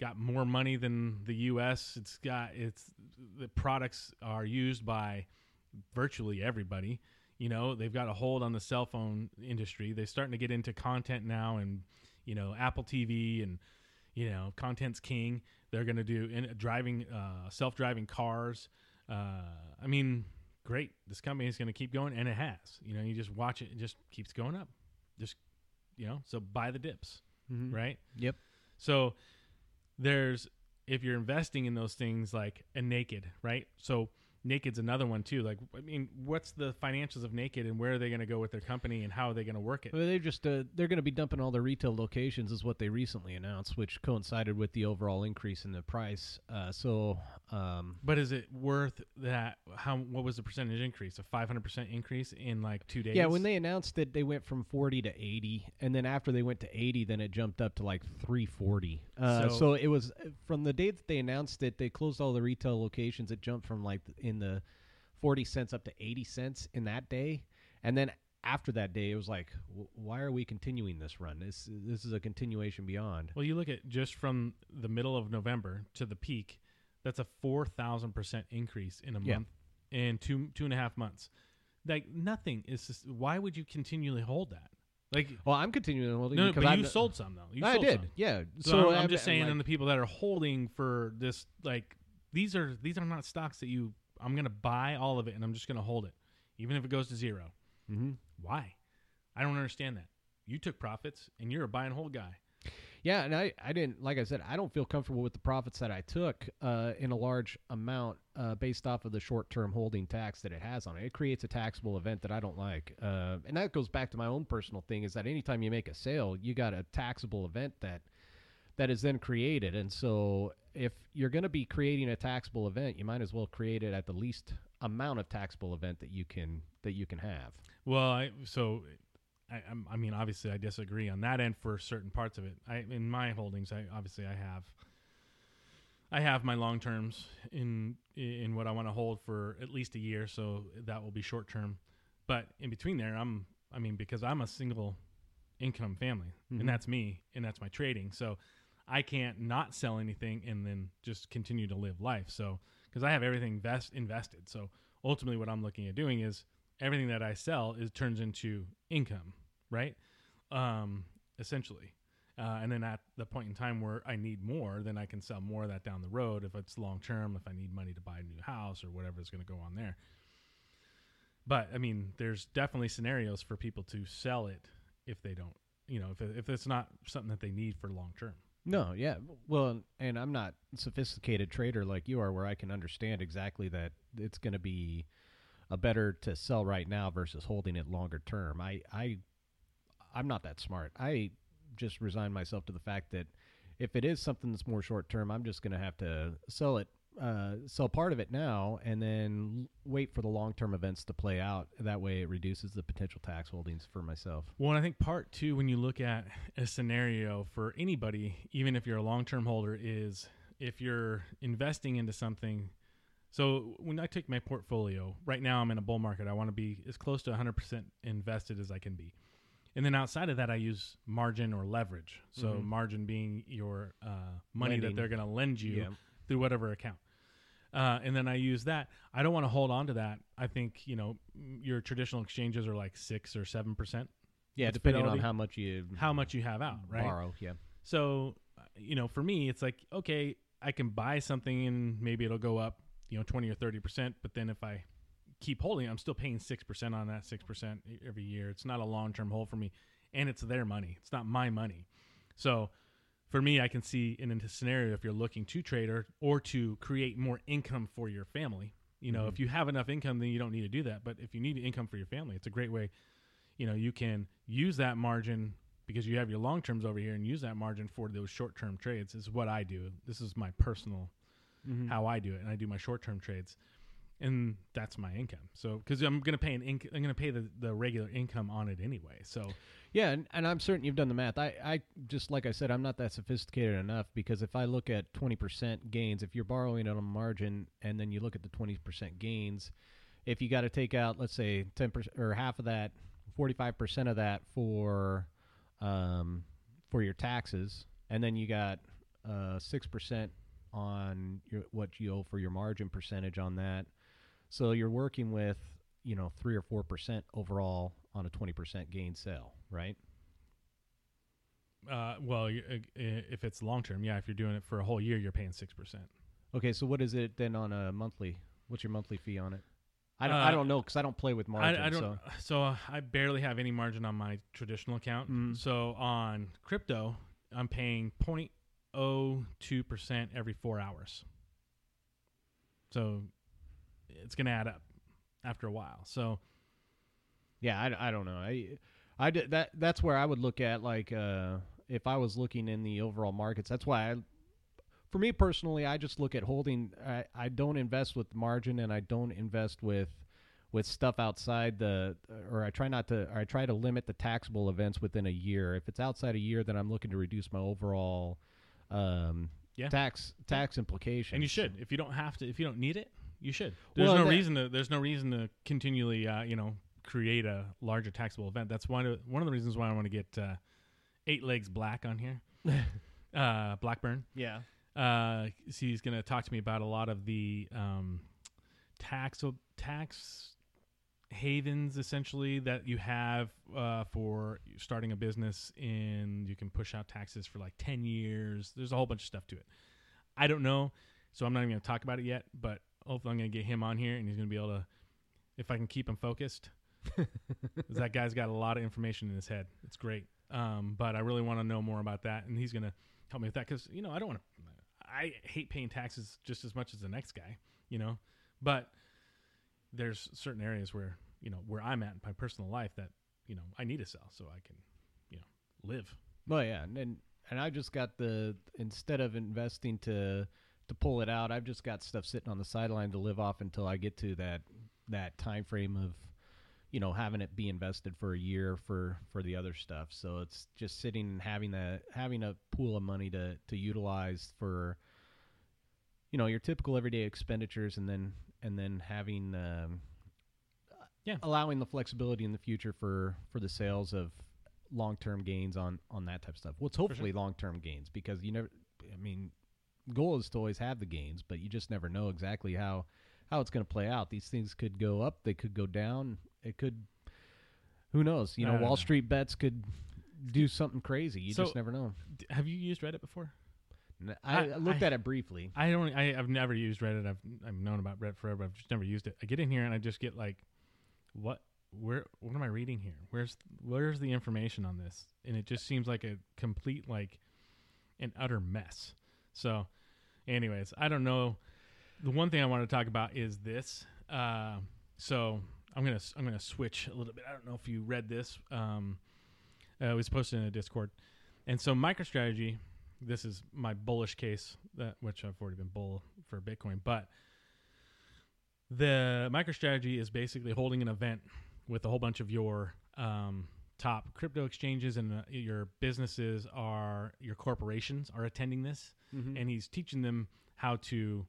got more money than the U.S. It's got it's the products are used by virtually everybody. You know, they've got a hold on the cell phone industry. They're starting to get into content now, and you know, Apple TV and you know, content's king. They're going to do in driving, uh, self-driving cars. Uh, I mean, great. This company is going to keep going, and it has. You know, you just watch it; it just keeps going up. Just you know, so buy the dips, Mhm. right? Yep. So there's if you're investing in those things like a naked, right? So naked's another one too. Like I mean, what's the financials of naked and where are they going to go with their company and how are they going to work it? Well, they're just uh, they're going to be dumping all their retail locations, is what they recently announced, which coincided with the overall increase in the price. Uh, so, um, But is it worth that how what was the percentage increase? A 500% increase in like 2 days? yeah, when they announced that they went from forty to eighty, and then after they went to eighty, then it jumped up to like three forty. Uh, So- so, it was from the day that they announced it, they closed all the retail locations. It jumped from like in the forty cents up to eighty cents in that day, and then after that day, it was like, why are we continuing this run? This this is a continuation beyond. Well, you look at just from the middle of November to the peak, that's a 4,000% increase in a Yeah. month in two two and a half months. Like nothing is just, why would you continually hold that? Like Well, I'm continuing holding. no, because but I'm you sold some though. You I sold did, some. yeah. So, I'm, I'm I'm- just saying, like- and the people that are holding for this, like these are these are not stocks that you. I'm gonna buy all of it and I'm just gonna hold it, even if it goes to zero. Mhm. Why? I don't understand that. You took profits and you're a buy and hold guy. Yeah, and I, I didn't like I said I don't feel comfortable with the profits that I took uh, in a large amount uh, based off of the short term holding tax that it has on it. It creates a taxable event that I don't like, uh, and that goes back to my own personal thing. Is that anytime you make a sale, you got a taxable event that that is then created, and so if you're going to be creating a taxable event, you might as well create it at the least amount of taxable event that you can that you can have. Well, I, so I, I'm- mean, obviously, I disagree on that end for certain parts of it. I in my holdings, I obviously I have I have my long terms in in what I want to hold for at least a year, so that will be short term. But in between there, I'm I mean because I'm a single income family, Mhm. and that's me, and that's my trading. So I can't not sell anything and then just continue to live life. So because I have everything vest invested. So ultimately, what I'm looking at doing is everything that I sell is turns into income, right? Um, essentially. Uh, and then at the point in time where I need more, then I can sell more of that down the road if it's long term, if I need money to buy a new house or whatever is going to go on there. But I mean, there's definitely scenarios for people to sell it if they don't, you know, if, if it's not something that they need for long term. No, yeah. Well, and I'm not a sophisticated trader like you are where I can understand exactly that it's going to be a better to sell right now versus holding it longer term. I I I'm not that smart. I just resign myself to the fact that if it is something that's more short term, I'm just going to have to sell it uh, sell part of it now and then wait for the long term events to play out. That way, it reduces the potential tax holdings for myself. Well, and I think part two, when you look at a scenario for anybody, even if you're a long term holder, is if you're investing into something. So when I take my portfolio, right now I'm in a bull market. I want to be as close to 100% invested as I can be. And then outside of that, I use margin or leverage. So Mhm. margin being your uh, money Lending. that they're going to lend you Yeah. through whatever account. Uh, and then I use that. I don't want to hold on to that. I think you know your traditional exchanges are like six or seven percent. Yeah, depending on how much you How much you have out, right? borrow. Yeah. So, you know, for me, it's like okay, I can buy something and maybe it'll go up, you know, twenty or thirty percent. But then if I keep holding, I'm still paying six percent on that six percent every year. It's not a long term hold for me, and it's their money. It's not my money. So, for me, I can see in a scenario if you're looking to trade or, or to create more income for your family. You know, Mhm. if you have enough income, then you don't need to do that. But if you need income for your family, it's a great way. You know, you can use that margin because you have your long terms over here and use that margin for those short term trades. Is what I do. This is my personal Mhm. how I do it, and I do my short term trades, and that's my income. So because I'm gonna pay an inc- I'm gonna pay the, the regular income on it anyway. So Yeah, and, and I'm certain you've done the math. I, I just like I said, I'm not that sophisticated enough because if I look at 20% gains, if you're borrowing on a margin and then you look at the 20% gains, if you got to take out, let's say 10% or half of that, 45% of that for um, for your taxes, and then you got uh, 6% on your, what you owe for your margin percentage on that. So you're working with, you know, 3 or 4% overall on a 20% gain sale, right? uh, well, uh, if it's long term, yeah. If you're doing it for a whole year, you're paying six percent. Okay, so what is it then on a monthly? What's your monthly fee on it? I don't, Uh, I don't know because I don't play with margin. I, I don't. So. So, uh, I barely have any margin on my traditional account. Mm. So on crypto, I'm paying 0.02 percent every four hours. So it's gonna add up after a while. So Yeah, I, I don't know. I I did that. That's where I would look at like uh, if I was looking in the overall markets. That's why I, for me personally, I just look at holding. I, I don't invest with margin, and I don't invest with with stuff outside the or I try not to or I try to limit the taxable events within a year. If it's outside a year, then I'm looking to reduce my overall um, Yeah. tax tax implications. and you should if you don't have to if you don't need it you should. There's Well, no that- reason to there's no reason to continually uh, you know create a larger taxable event. That's one of one of the reasons why i want to get uh, eight legs black on here. (laughs) Uh, blackburn. Yeah. uh, so he's going to talk to me about a lot of the um, tax tax havens essentially that you have uh, for starting a business in you can push out taxes for like 10 years. There's a whole bunch of stuff to it. I don't know so i'm not even going to talk about it yet but hopefully i'm going to get him on here and he's going to be able to if i can keep him focused (laughs) that guy's got a lot of information in his head it's great um, but i really want to know more about that and he's going to help me with that because you know i don't want to I hate paying taxes just as much as the next guy, you know. But there's certain areas where you know where I'm at in my personal life that you know I need to sell so I can you know live. Well, yeah, and, and I just got the instead of investing to to pull it out, I've just got stuff sitting on the sideline to live off until I get to that that time frame of you know having it be invested for a year for for the other stuff. So it's just sitting and having that having a pool of money to to utilize for you know your typical everyday expenditures, and then and then having um, Yeah. allowing the flexibility in the future for for the sales of long term gains on on that type of stuff. Well, it's hopefully long term gains because you never. I mean, goal is to always have the gains, but you just never know exactly how how it's going to play out. These things could go up, they could go down. It could who knows? You know, Wall know. Street bets could do something crazy. You So- just never know. D- Have you used Reddit before? I looked I- at it briefly. I don't. I, I've never used Reddit. I've I've known about Reddit forever. I've just never used it. I get in here and I just get like, what? Where? What am I reading here? Where's Where's the information on this? And it just seems like a complete like an utter mess. So, anyways, I don't know. The one thing I want to talk about is this. Uh, so I'm gonna I'm gonna switch a little bit. I don't know if you read this. Um, uh, it was posted in a Discord, and so MicroStrategy. This is my bullish case, that which I've already been bull for Bitcoin, but the MicroStrategy is basically holding an event with a whole bunch of your um, top crypto exchanges and uh, your businesses are your corporations are attending this Mm-hmm. and he's teaching them how to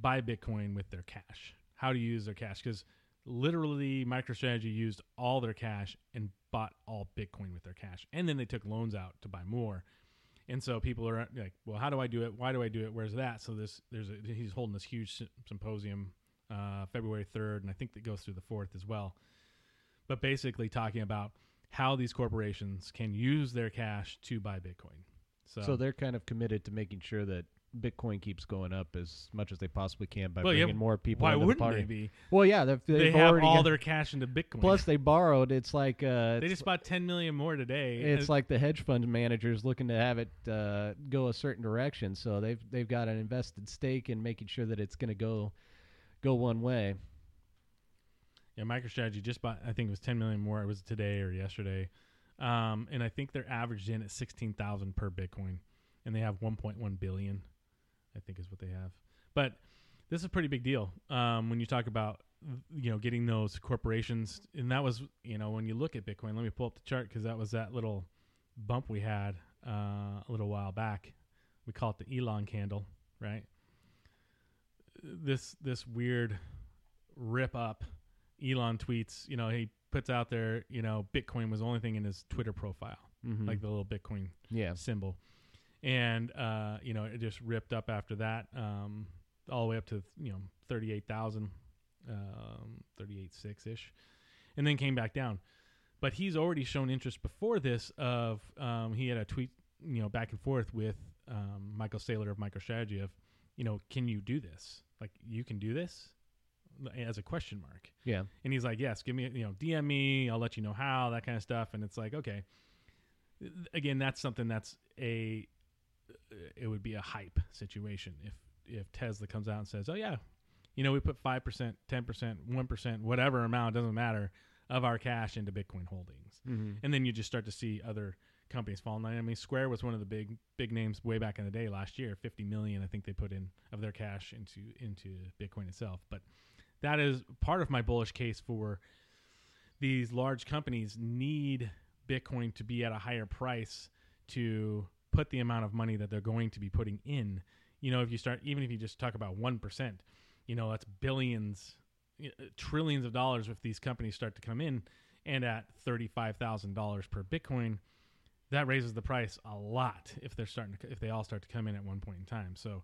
buy Bitcoin with their cash, how to use their cash. Because literally, MicroStrategy used all their cash and bought all Bitcoin with their cash, and then they took loans out to buy more. And so people are like, "Well, how do I do it? Why do I do it? Where's that?" So this, there's a, he's holding this huge symposium, uh, February third, and I think that goes through the fourth as well. But basically, talking about how these corporations can use their cash to buy Bitcoin. So, So they're kind of committed to making sure that Bitcoin keeps going up as much as they possibly can by Well, yeah, bringing more people why into the wouldn't party. they be? Well, yeah, they've, they've they have all got- their cash into Bitcoin. Plus, they borrowed. It's like uh, they it's, just bought 10 million more today. it's Uh, like the hedge fund managers looking to have it uh, go a certain direction. So they've they've got an invested stake in making sure that it's going to go go one way. Yeah, MicroStrategy just bought. I think it was 10 million more. It was today or yesterday, um, and I think they're averaged in at 16,000 per Bitcoin, and they have 1.1 billion. I think is what they have. But this is a pretty big deal um, when you talk about you know getting those corporations, and that was you know when you look at Bitcoin. Let me pull up the chart because that was that little bump we had uh, a little while back. We call it the Elon candle, right? This this weird rip up. Elon tweets, you know, he puts out there, you know, Bitcoin was the only thing in his Twitter profile, Mm-hmm. like the little Bitcoin yeah, symbol. And uh, you know, it just ripped up after that, um, all the way up to you know thirty eight thousand, um, thirty eight six ish, and then came back down. But he's already shown interest before this. Of um, he had a tweet, you know, back and forth with um, Michael Saylor of MicroStrategy of, you know, can you do this? Like you can do this, as a question mark. yeah. And he's like, "Yes, give me, you know, DM me. I'll let you know how that kind of stuff." And it's like, okay, again, that's something that's a, it would be a hype situation if if Tesla comes out and says, "Oh yeah, you know, we put five percent, ten percent, one percent, whatever amount doesn't matter of our cash into Bitcoin holdings," Mm-hmm. and then you just start to see other companies fall in line. I mean, Square was one of the big big names way back in the day last year. Fifty million, I think they put in of their cash into into Bitcoin itself. But that is part of my bullish case for these large companies need Bitcoin to be at a higher price to put the amount of money that they're going to be putting in. You know, if you start, even if you just talk about one percent, you know, that's billions, trillions of dollars if these companies start to come in, and at thirty-five thousand dollars per Bitcoin, that raises the price a lot if they're starting to, if they all start to come in at one point in time. So,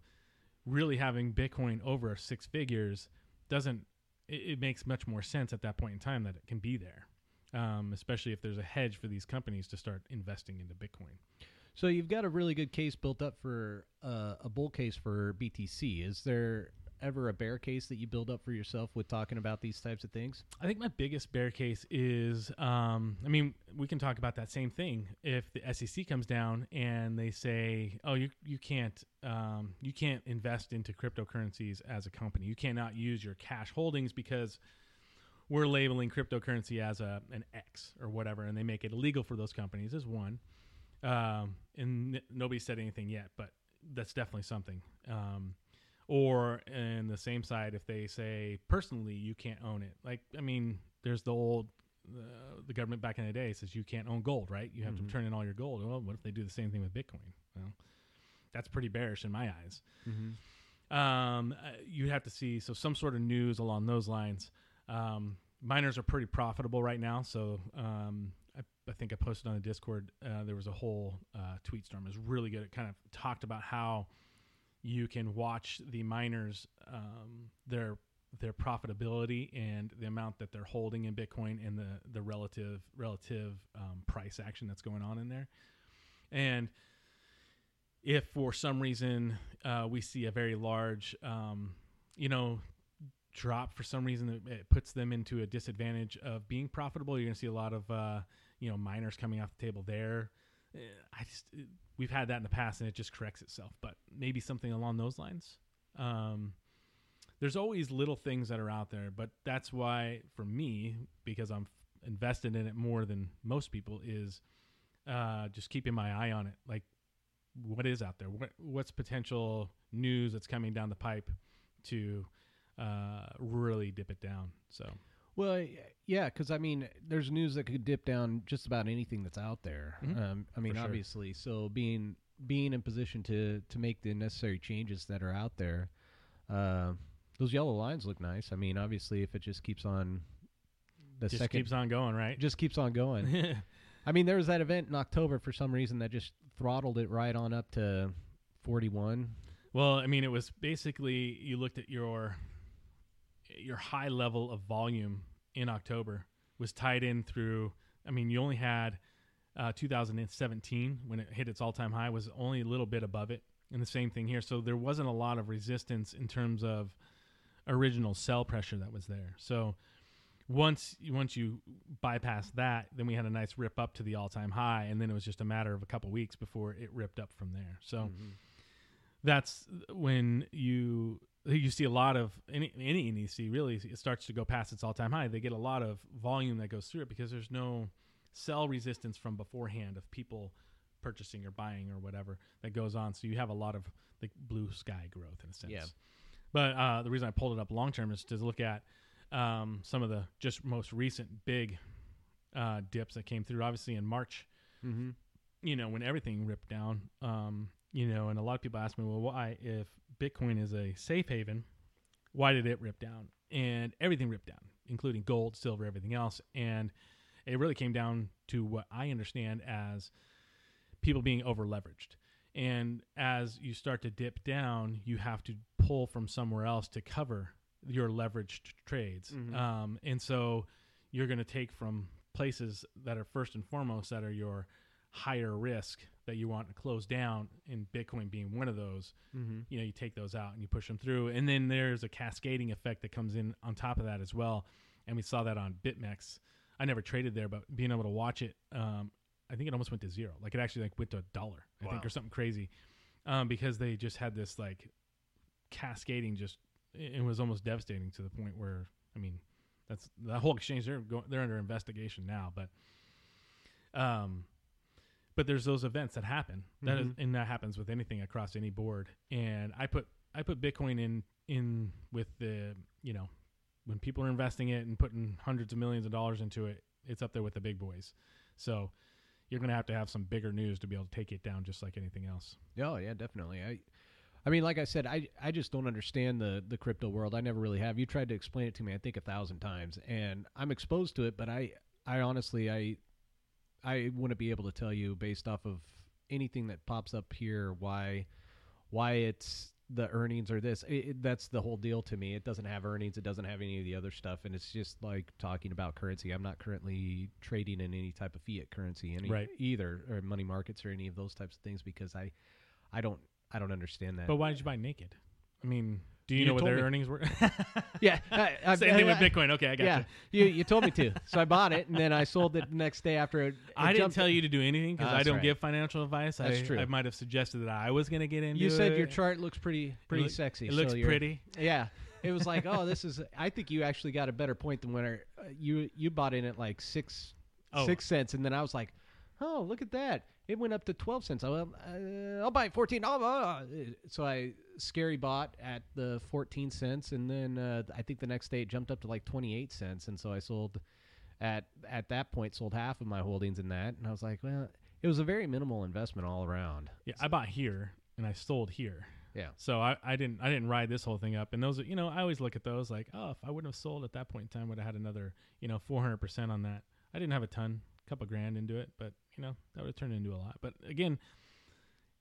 really having Bitcoin over six figures doesn't it, it makes much more sense at that point in time that it can be there, um, especially if there's a hedge for these companies to start investing into Bitcoin. So you've got a really good case built up for uh, a bull case for BTC. Is there ever a bear case that you build up for yourself with talking about these types of things? I think my biggest bear case is, um, I mean, we can talk about that same thing. If the SEC comes down and they say, "Oh, you you can't um, you can't invest into cryptocurrencies as a company. You cannot use your cash holdings because we're labeling cryptocurrency as a an X or whatever," and they make it illegal for those companies. Is one, um, and n- nobody said anything yet, but that's definitely something. Um, or in the same side if they say personally you can't own it like i mean there's the old uh, the government back in the day says you can't own gold right you have Mhm. to turn in all your gold well what if they do the same thing with bitcoin well that's pretty bearish in my eyes Mm-hmm. um, uh, you'd have to see so some sort of news along those lines. Um, miners are pretty profitable right now, so um, I, I think I posted on the Discord. Uh, there was a whole uh, tweet storm. It was really good. It kind of talked about how you can watch the miners um, their their profitability and the amount that they're holding in Bitcoin and the the relative relative um, price action that's going on in there. And if for some reason uh, we see a very large, um, you know, drop for some reason it, puts them into a disadvantage of being profitable, you're going to see a lot of uh, you know miners coming off the table there. Eh, I just we've had that in the past and it just corrects itself, but maybe something along those lines. Um, there's always little things that are out there, but that's why for me, because I'm invested in it more than most people, is uh, just keeping my eye on it. Like, what is out there? What what's potential news that's coming down the pipe to uh, really dip it down? So Well, yeah, because I mean, there's news that could dip down just about anything that's out there. Mhm. Um, I mean, sure. obviously, so being being in position to to make the necessary changes that are out there, uh, those yellow lines look nice. I mean, obviously, if it just keeps on, the just second keeps on going, right? just keeps on going. (laughs) I mean, there was that event in October for some reason that just throttled it right on up to forty one. Well, I mean, it was basically you looked at your your high level of volume in October was tied in through. I mean, you only had uh, 2017 when it hit its all time high was only a little bit above it, and the same thing here. So there wasn't a lot of resistance in terms of original sell pressure that was there. So once once you bypass that, then we had a nice rip up to the all time high, and then it was just a matter of a couple weeks before it ripped up from there. So that's when you you see a lot of any any NEC really it starts to go past its all time high. They get a lot of volume that goes through it because there's no sell resistance from beforehand of people purchasing or buying or whatever that goes on. So you have a lot of like blue sky growth in a sense. Yeah. But uh, the reason I pulled it up long term is to look at um, some of the just most recent big uh, dips that came through. Obviously in March, Mm-hmm. you know, when everything ripped down, um, you know, and a lot of people ask me, well, why, if Bitcoin is a safe haven, why did it rip down? And everything ripped down, including gold, silver, everything else. And it really came down to what I understand as people being over leveraged. And as you start to dip down, you have to pull from somewhere else to cover your leveraged trades. Mhm. Um, and so you're going to take from places that are first and foremost that are your higher risk that you want to close down, and Bitcoin being one of those. Mm-hmm. You know, you take those out and you push them through, and then there's a cascading effect that comes in on top of that as well. And we saw that on BitMEX. I never traded there, but being able to watch it, um, I think it almost went to zero. Like it actually like went to a dollar, I think, or something crazy, um, because they just had this like cascading. Just it it was almost devastating to the point where I mean, that's the whole exchange. They're going, they're under investigation now, but um, but there's those events that happen that is, Mhm. and that happens with anything across any board. And I put I put Bitcoin in in with the you know when people are investing it and putting hundreds of millions of dollars into it, it's up there with the big boys. So you're going to have to have some bigger news to be able to take it down, just like anything else. Oh yeah, definitely. I, I mean, like I said, I I just don't understand the the crypto world. I never really have. You tried to explain it to me, I think a thousand times, and I'm exposed to it, but I I honestly I I wouldn't be able to tell you based off of anything that pops up here why why it's the earnings or this. It, it- that's the whole deal to me. It doesn't have earnings. It doesn't have any of the other stuff, and it's just like talking about currency. I'm not currently trading in any type of fiat currency any, Right. either, or money markets or any of those types of things because I I don't I don't understand that. But why did you buy naked? I mean, do you, You know what their me. earnings were? (laughs) yeah, I, (laughs) I, Same thing with Bitcoin. Okay, I got Yeah, you you told me to, so I bought it and then I sold it the next day after it. it I didn't tell you to do anything because Ah, I don't right. give financial advice. That's I, true. I might have suggested that I was going to get into You said it. your chart looks pretty pretty look- sexy. It looks so pretty. Yeah, it was like, (laughs) oh, this is. I think you actually got a better point than when I, uh, you you bought in at like six Oh. six cents, and then I was like, oh, look at that. It went up to twelve cents. I will, uh, I'll buy fourteen. Oh, uh, so I scary bought at the fourteen cents, and then uh, I think the next day it jumped up to like twenty eight cents, and so I sold at at that point sold half of my holdings in that, and I was like, well, it was a very minimal investment all around. Yeah, I bought here and I sold here. Yeah. So I, I didn't I didn't ride this whole thing up. And those are you know I always look at those like oh if I wouldn't have sold at that point in time would have had another you know 400 percent on that. I didn't have a ton, couple grand into it, but you know that would have turned into a lot. But again,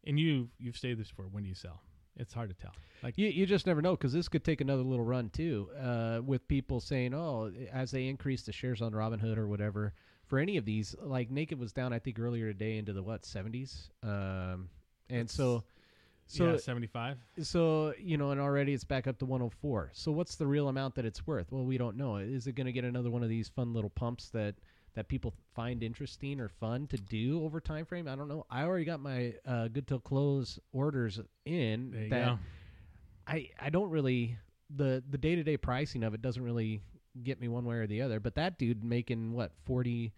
and you you've stated this before. When do you sell? It's hard to tell. Like You, you just never know because this could take another little run too. Uh, with people saying, "Oh, as they increase the shares on Robinhood or whatever." For any of these, like Naked was down, I think earlier today into the what seventies, um, and so, so yeah, 75. so you know, and already it's back up to 104. So what's the real amount that it's worth? Well, we don't know. Is it going to get another one of these fun little pumps that that people find interesting or fun to do over time frame? I don't know. I already got my uh, good till close orders in. There you that go. I I don't really the the day to day pricing of it doesn't really get me one way or the other. But that dude making what 40.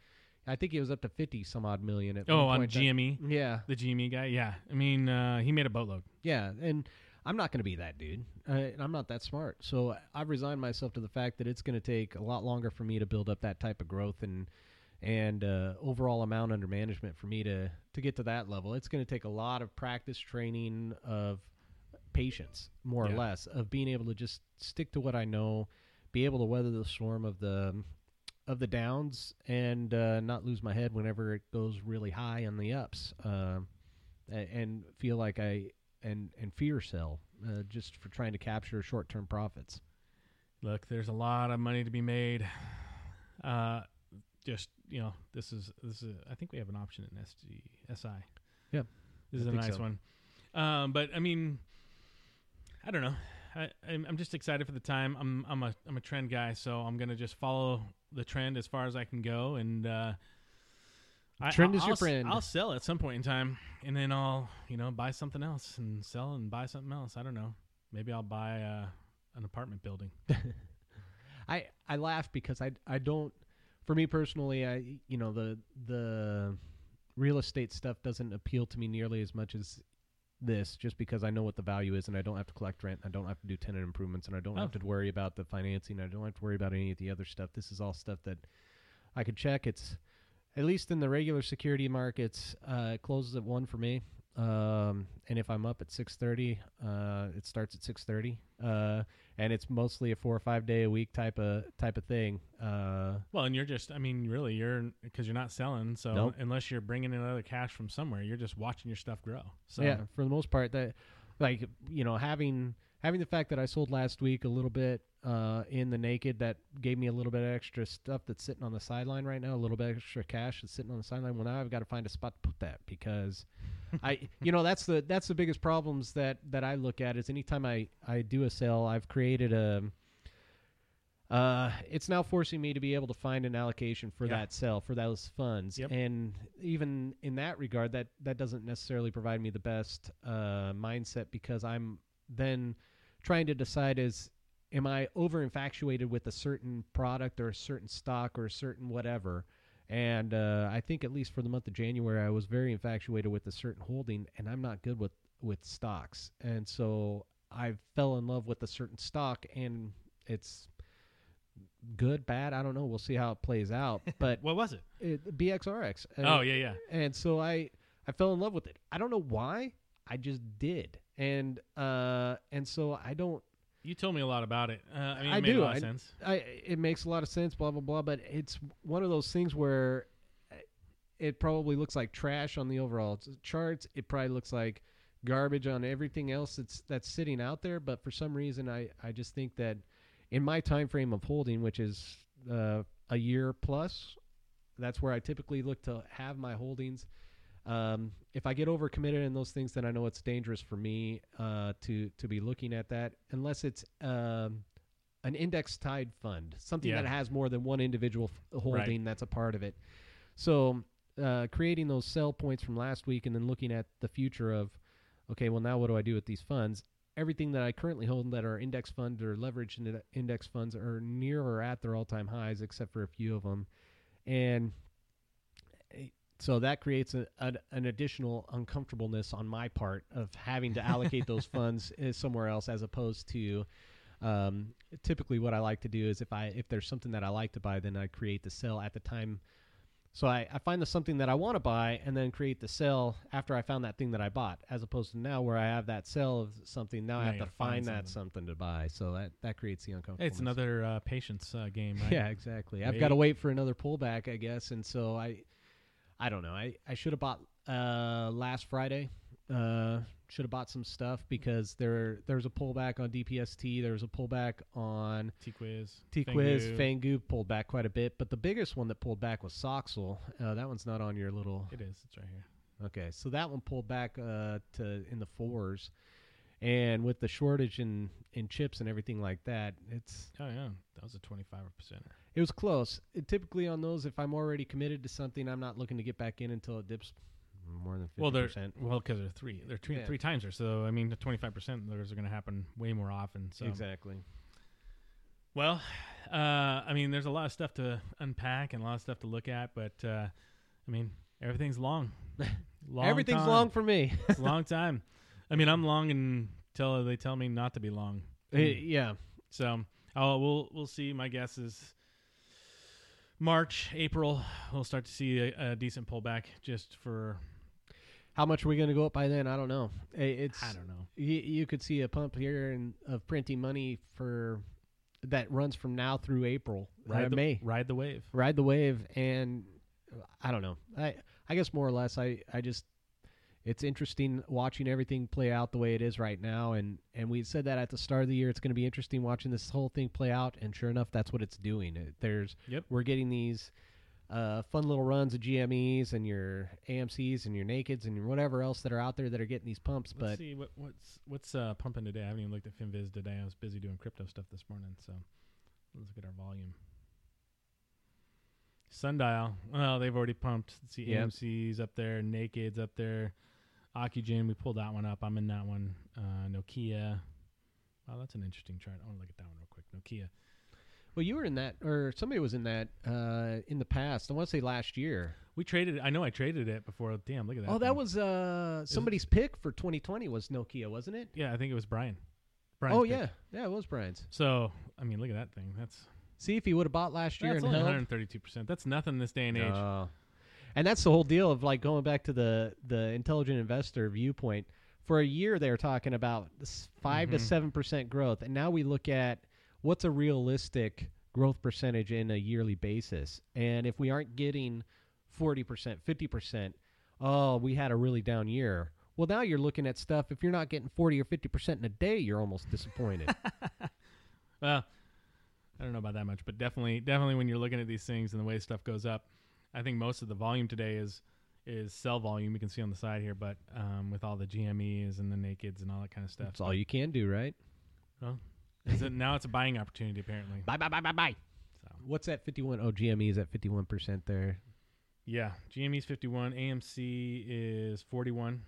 I think he was up to 50 some odd million at Oh, on point. That- GME, Yeah, the GME guy. Yeah, I mean, uh, he made a boatload. yeah, and I'm not going to be that dude. Uh, and I'm not that smart. So I've resigned myself to the fact that it's going to take a lot longer for me to build up that type of growth and and uh, overall amount under management for me to to get to that level. It's going to take a lot of practice, training, of patience, more or less, of being able to just stick to what I know, be able to weather the storm of the of the downs, and uh, not lose my head whenever it goes really high on the ups, a- and feel like I and and fear sell uh, just for trying to capture short term profits. Look, there's a lot of money to be made. Uh, just you know, this is this is. I think we have an option in SG SI. Yeah, this is a nice so. one. Um, but I mean, I don't know. I, I'm, I'm just excited for the time. I'm I'm a I'm a trend guy, so I'm gonna just follow the trend as far as I can go, and uh, I- Trend is your I'll s- friend. I'll sell at some point in time, and then I'll you know buy something else and sell and buy something else. I don't know. Maybe I'll buy uh, an apartment building. (laughs) I I laugh because I I don't for me personally I you know the the real estate stuff doesn't appeal to me nearly as much as this just because I know what the value is and I don't have to collect rent I don't have to do tenant improvements and I don't have Oh. to worry about the financing I don't have to worry about any of the other stuff this is all stuff that I could check it's at least in the regular security markets uh, it closes at 1 for me um, and if I'm up at 6:30 uh, it starts at 6:30 uh, and it's mostly a four or five day a week type of type of thing. Uh, Well, and you're just, I mean, really, you're because you're not selling. So Nope. unless you're bringing in other cash from somewhere, you're just watching your stuff grow. So yeah, for the most part, that like you know having having the fact that I sold last week a little bit uh, in the naked that gave me a little bit of extra stuff that's sitting on the sideline right now, a little bit extra cash that's sitting on the sideline. Well, now I've got to find a spot to put that because (laughs) I, you know, that's the that's the biggest problems that that I look at is anytime I I do a sale, I've created a. Uh, it's now forcing me to be able to find an allocation for Yeah. that sale for those funds, Yep. and even in that regard, that that doesn't necessarily provide me the best uh, mindset because I'm then trying to decide is am I over infatuated with a certain product or a certain stock or a certain whatever. And uh, I think at least for the month of January, I was very infatuated with a certain holding, and I'm not good with with stocks. And so I fell in love with a certain stock, and it's good, bad. I don't know. We'll see how it plays out. (laughs) But what was it? it, BXRX. and- oh yeah, yeah. and so I I fell in love with it. I don't know why. I just did, and uh, and so I don't. You told me a lot about it. Uh, I mean, it I made do. a lot I- sense. I it makes a lot of sense. Blah blah blah. But it's one of those things where it probably looks like trash on the overall charts. It probably looks like garbage on everything else that's that's sitting out there. But for some reason, I I just think that in my time frame of holding, which is uh, a year plus, that's where I typically look to have my holdings. Um, if I get overcommitted in those things, then I know it's dangerous for me uh, to to be looking at that, unless it's um, an index tied fund, something Yeah. that has more than one individual f- holding that's a part of it. So uh, creating those sell points from last week, and then looking at the future of, okay, well now what do I do with these funds? Everything that I currently hold that are index funds or leveraged into index funds are near or at their all time highs, except for a few of them, and so that creates a, an, an additional uncomfortableness on my part of having to allocate those (laughs) funds eh, somewhere else as opposed to um, typically what I like to do is if I if there's something that I like to buy then I create the sell at the time. So I, I find the something that I want to buy and then create the sell after I found that thing that I bought as opposed to now where I have that sell of something now I have to find find that something. to buy. So that that creates the uncomfortable it's another uh, patience uh, game, right? yeah, exactly. I've got to wait for another pullback, I guess, and so I, I don't know. I I should have bought uh last Friday, uh should have bought some stuff because there there's a pullback on DPST. There was a pullback on T Quiz, T Quiz. Fangu pulled back quite a bit, but the biggest one that pulled back was Soxel. Uh, that one's not on your little. It is. It's right here. Okay, so that one pulled back uh, to in the fours, and with the shortage in in chips and everything like that, it's Oh yeah, that was a twenty-five percent. It was close. It, typically on those, if I'm already committed to something, I'm not looking to get back in until it dips more than fifty Well, they're percent. well because they're three. They're three, Yeah. three times her. So I mean, the twenty-five percent those are going to happen way more often. So Exactly. Well, uh, I mean, there's a lot of stuff to unpack and a lot of stuff to look at, but uh, I mean, everything's long. (laughs) long Everything's time. long for me. It's a long (laughs) time. I mean, I'm long until they tell me not to be long. Yeah. So I'll, we'll we'll see. My guess is March, April. We'll start to see a, a decent pullback just for How much are we going to go up by then? I don't know. It's I don't know. you, you could see a pump here in, of printing money for that runs from now through April, uh, Ride the, May. ride the wave. Ride the wave, and uh, I don't know. I I guess more or less, I I just it's interesting watching everything play out the way it is right now, and and we said that at the start of the year. It's going to be interesting watching this whole thing play out, and sure enough, that's what it's doing. It, there's Yep. we're getting these. Uh, fun little runs of GMEs and your AMC's and your Nakeds and your whatever else that are out there that are getting these pumps. Let's but see what what's what's uh, pumping today. I haven't even looked at FinViz today. I was busy doing crypto stuff this morning. So let's look at our volume. Sundial. Well, they've already pumped. Let's see, Yep. AMC's up there, Naked's up there, Ocugen. We pulled that one up. I'm in that one. Uh, Nokia. Wow, that's an interesting chart. I want to look at that one real quick. Nokia. Well, you were in that, or somebody was in that uh, in the past. I want to say last year. We traded. I know I traded it before. Damn, look at that. oh, that thing. was uh, somebody's pick for 2020 was Nokia, wasn't it? Yeah, I think it was Brian. Brian's oh pick. yeah, yeah, it was Brian's. So I mean, look at that thing. That's See if he would have bought last year that's and only held. 132 percent. That's nothing this day and age. No. And that's the whole deal of like going back to the the intelligent investor viewpoint. For a year, they were talking about this 5 to Mhm. seven percent growth, and now we look at what's a realistic growth percentage in a yearly basis. And if we aren't getting forty percent, fifty percent, oh, we had a really down year. Well, now you're looking at stuff. If you're not getting forty or fifty percent in a day, you're almost disappointed. (laughs) Well, I don't know about that much, but definitely, definitely when you're looking at these things and the way stuff goes up, I think most of the volume today is is sell volume. You can see on the side here, but um, with all the GMEs and the nakeds and all that kind of stuff. That's all you can do, right? Is it, now it's a buying opportunity apparently. Buy, buy, buy, buy, buy. So What's that fifty-one? Oh, GME is at fifty-one percent there. yeah, GME's 51, AMC is 41,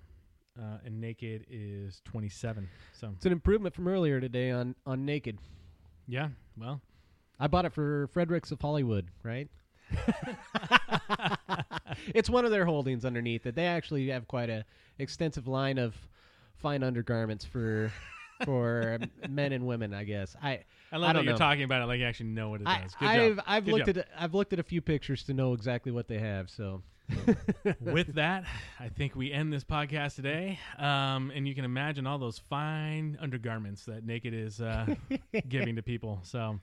uh, and naked is 27. So It's an improvement from earlier today on on Naked. yeah, well, I bought it for Fredericks of Hollywood, right? (laughs) it's one of their holdings underneath it. They actually have quite a extensive line of fine undergarments for for um, (laughs) men and women. I guess I I love I that don't you're know. talking about it like you actually know what it I, does. Good I've job. I've Good looked job. at I've looked at a few pictures to know exactly what they have. So with that, I think we end this podcast today. Um, and you can imagine all those fine undergarments that Naked is uh, giving to people. So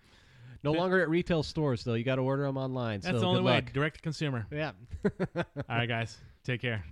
no longer at retail stores though. You got to order them online. that's so the only good way. luck. Direct to consumer. Yeah. (laughs) All right, guys. Take care.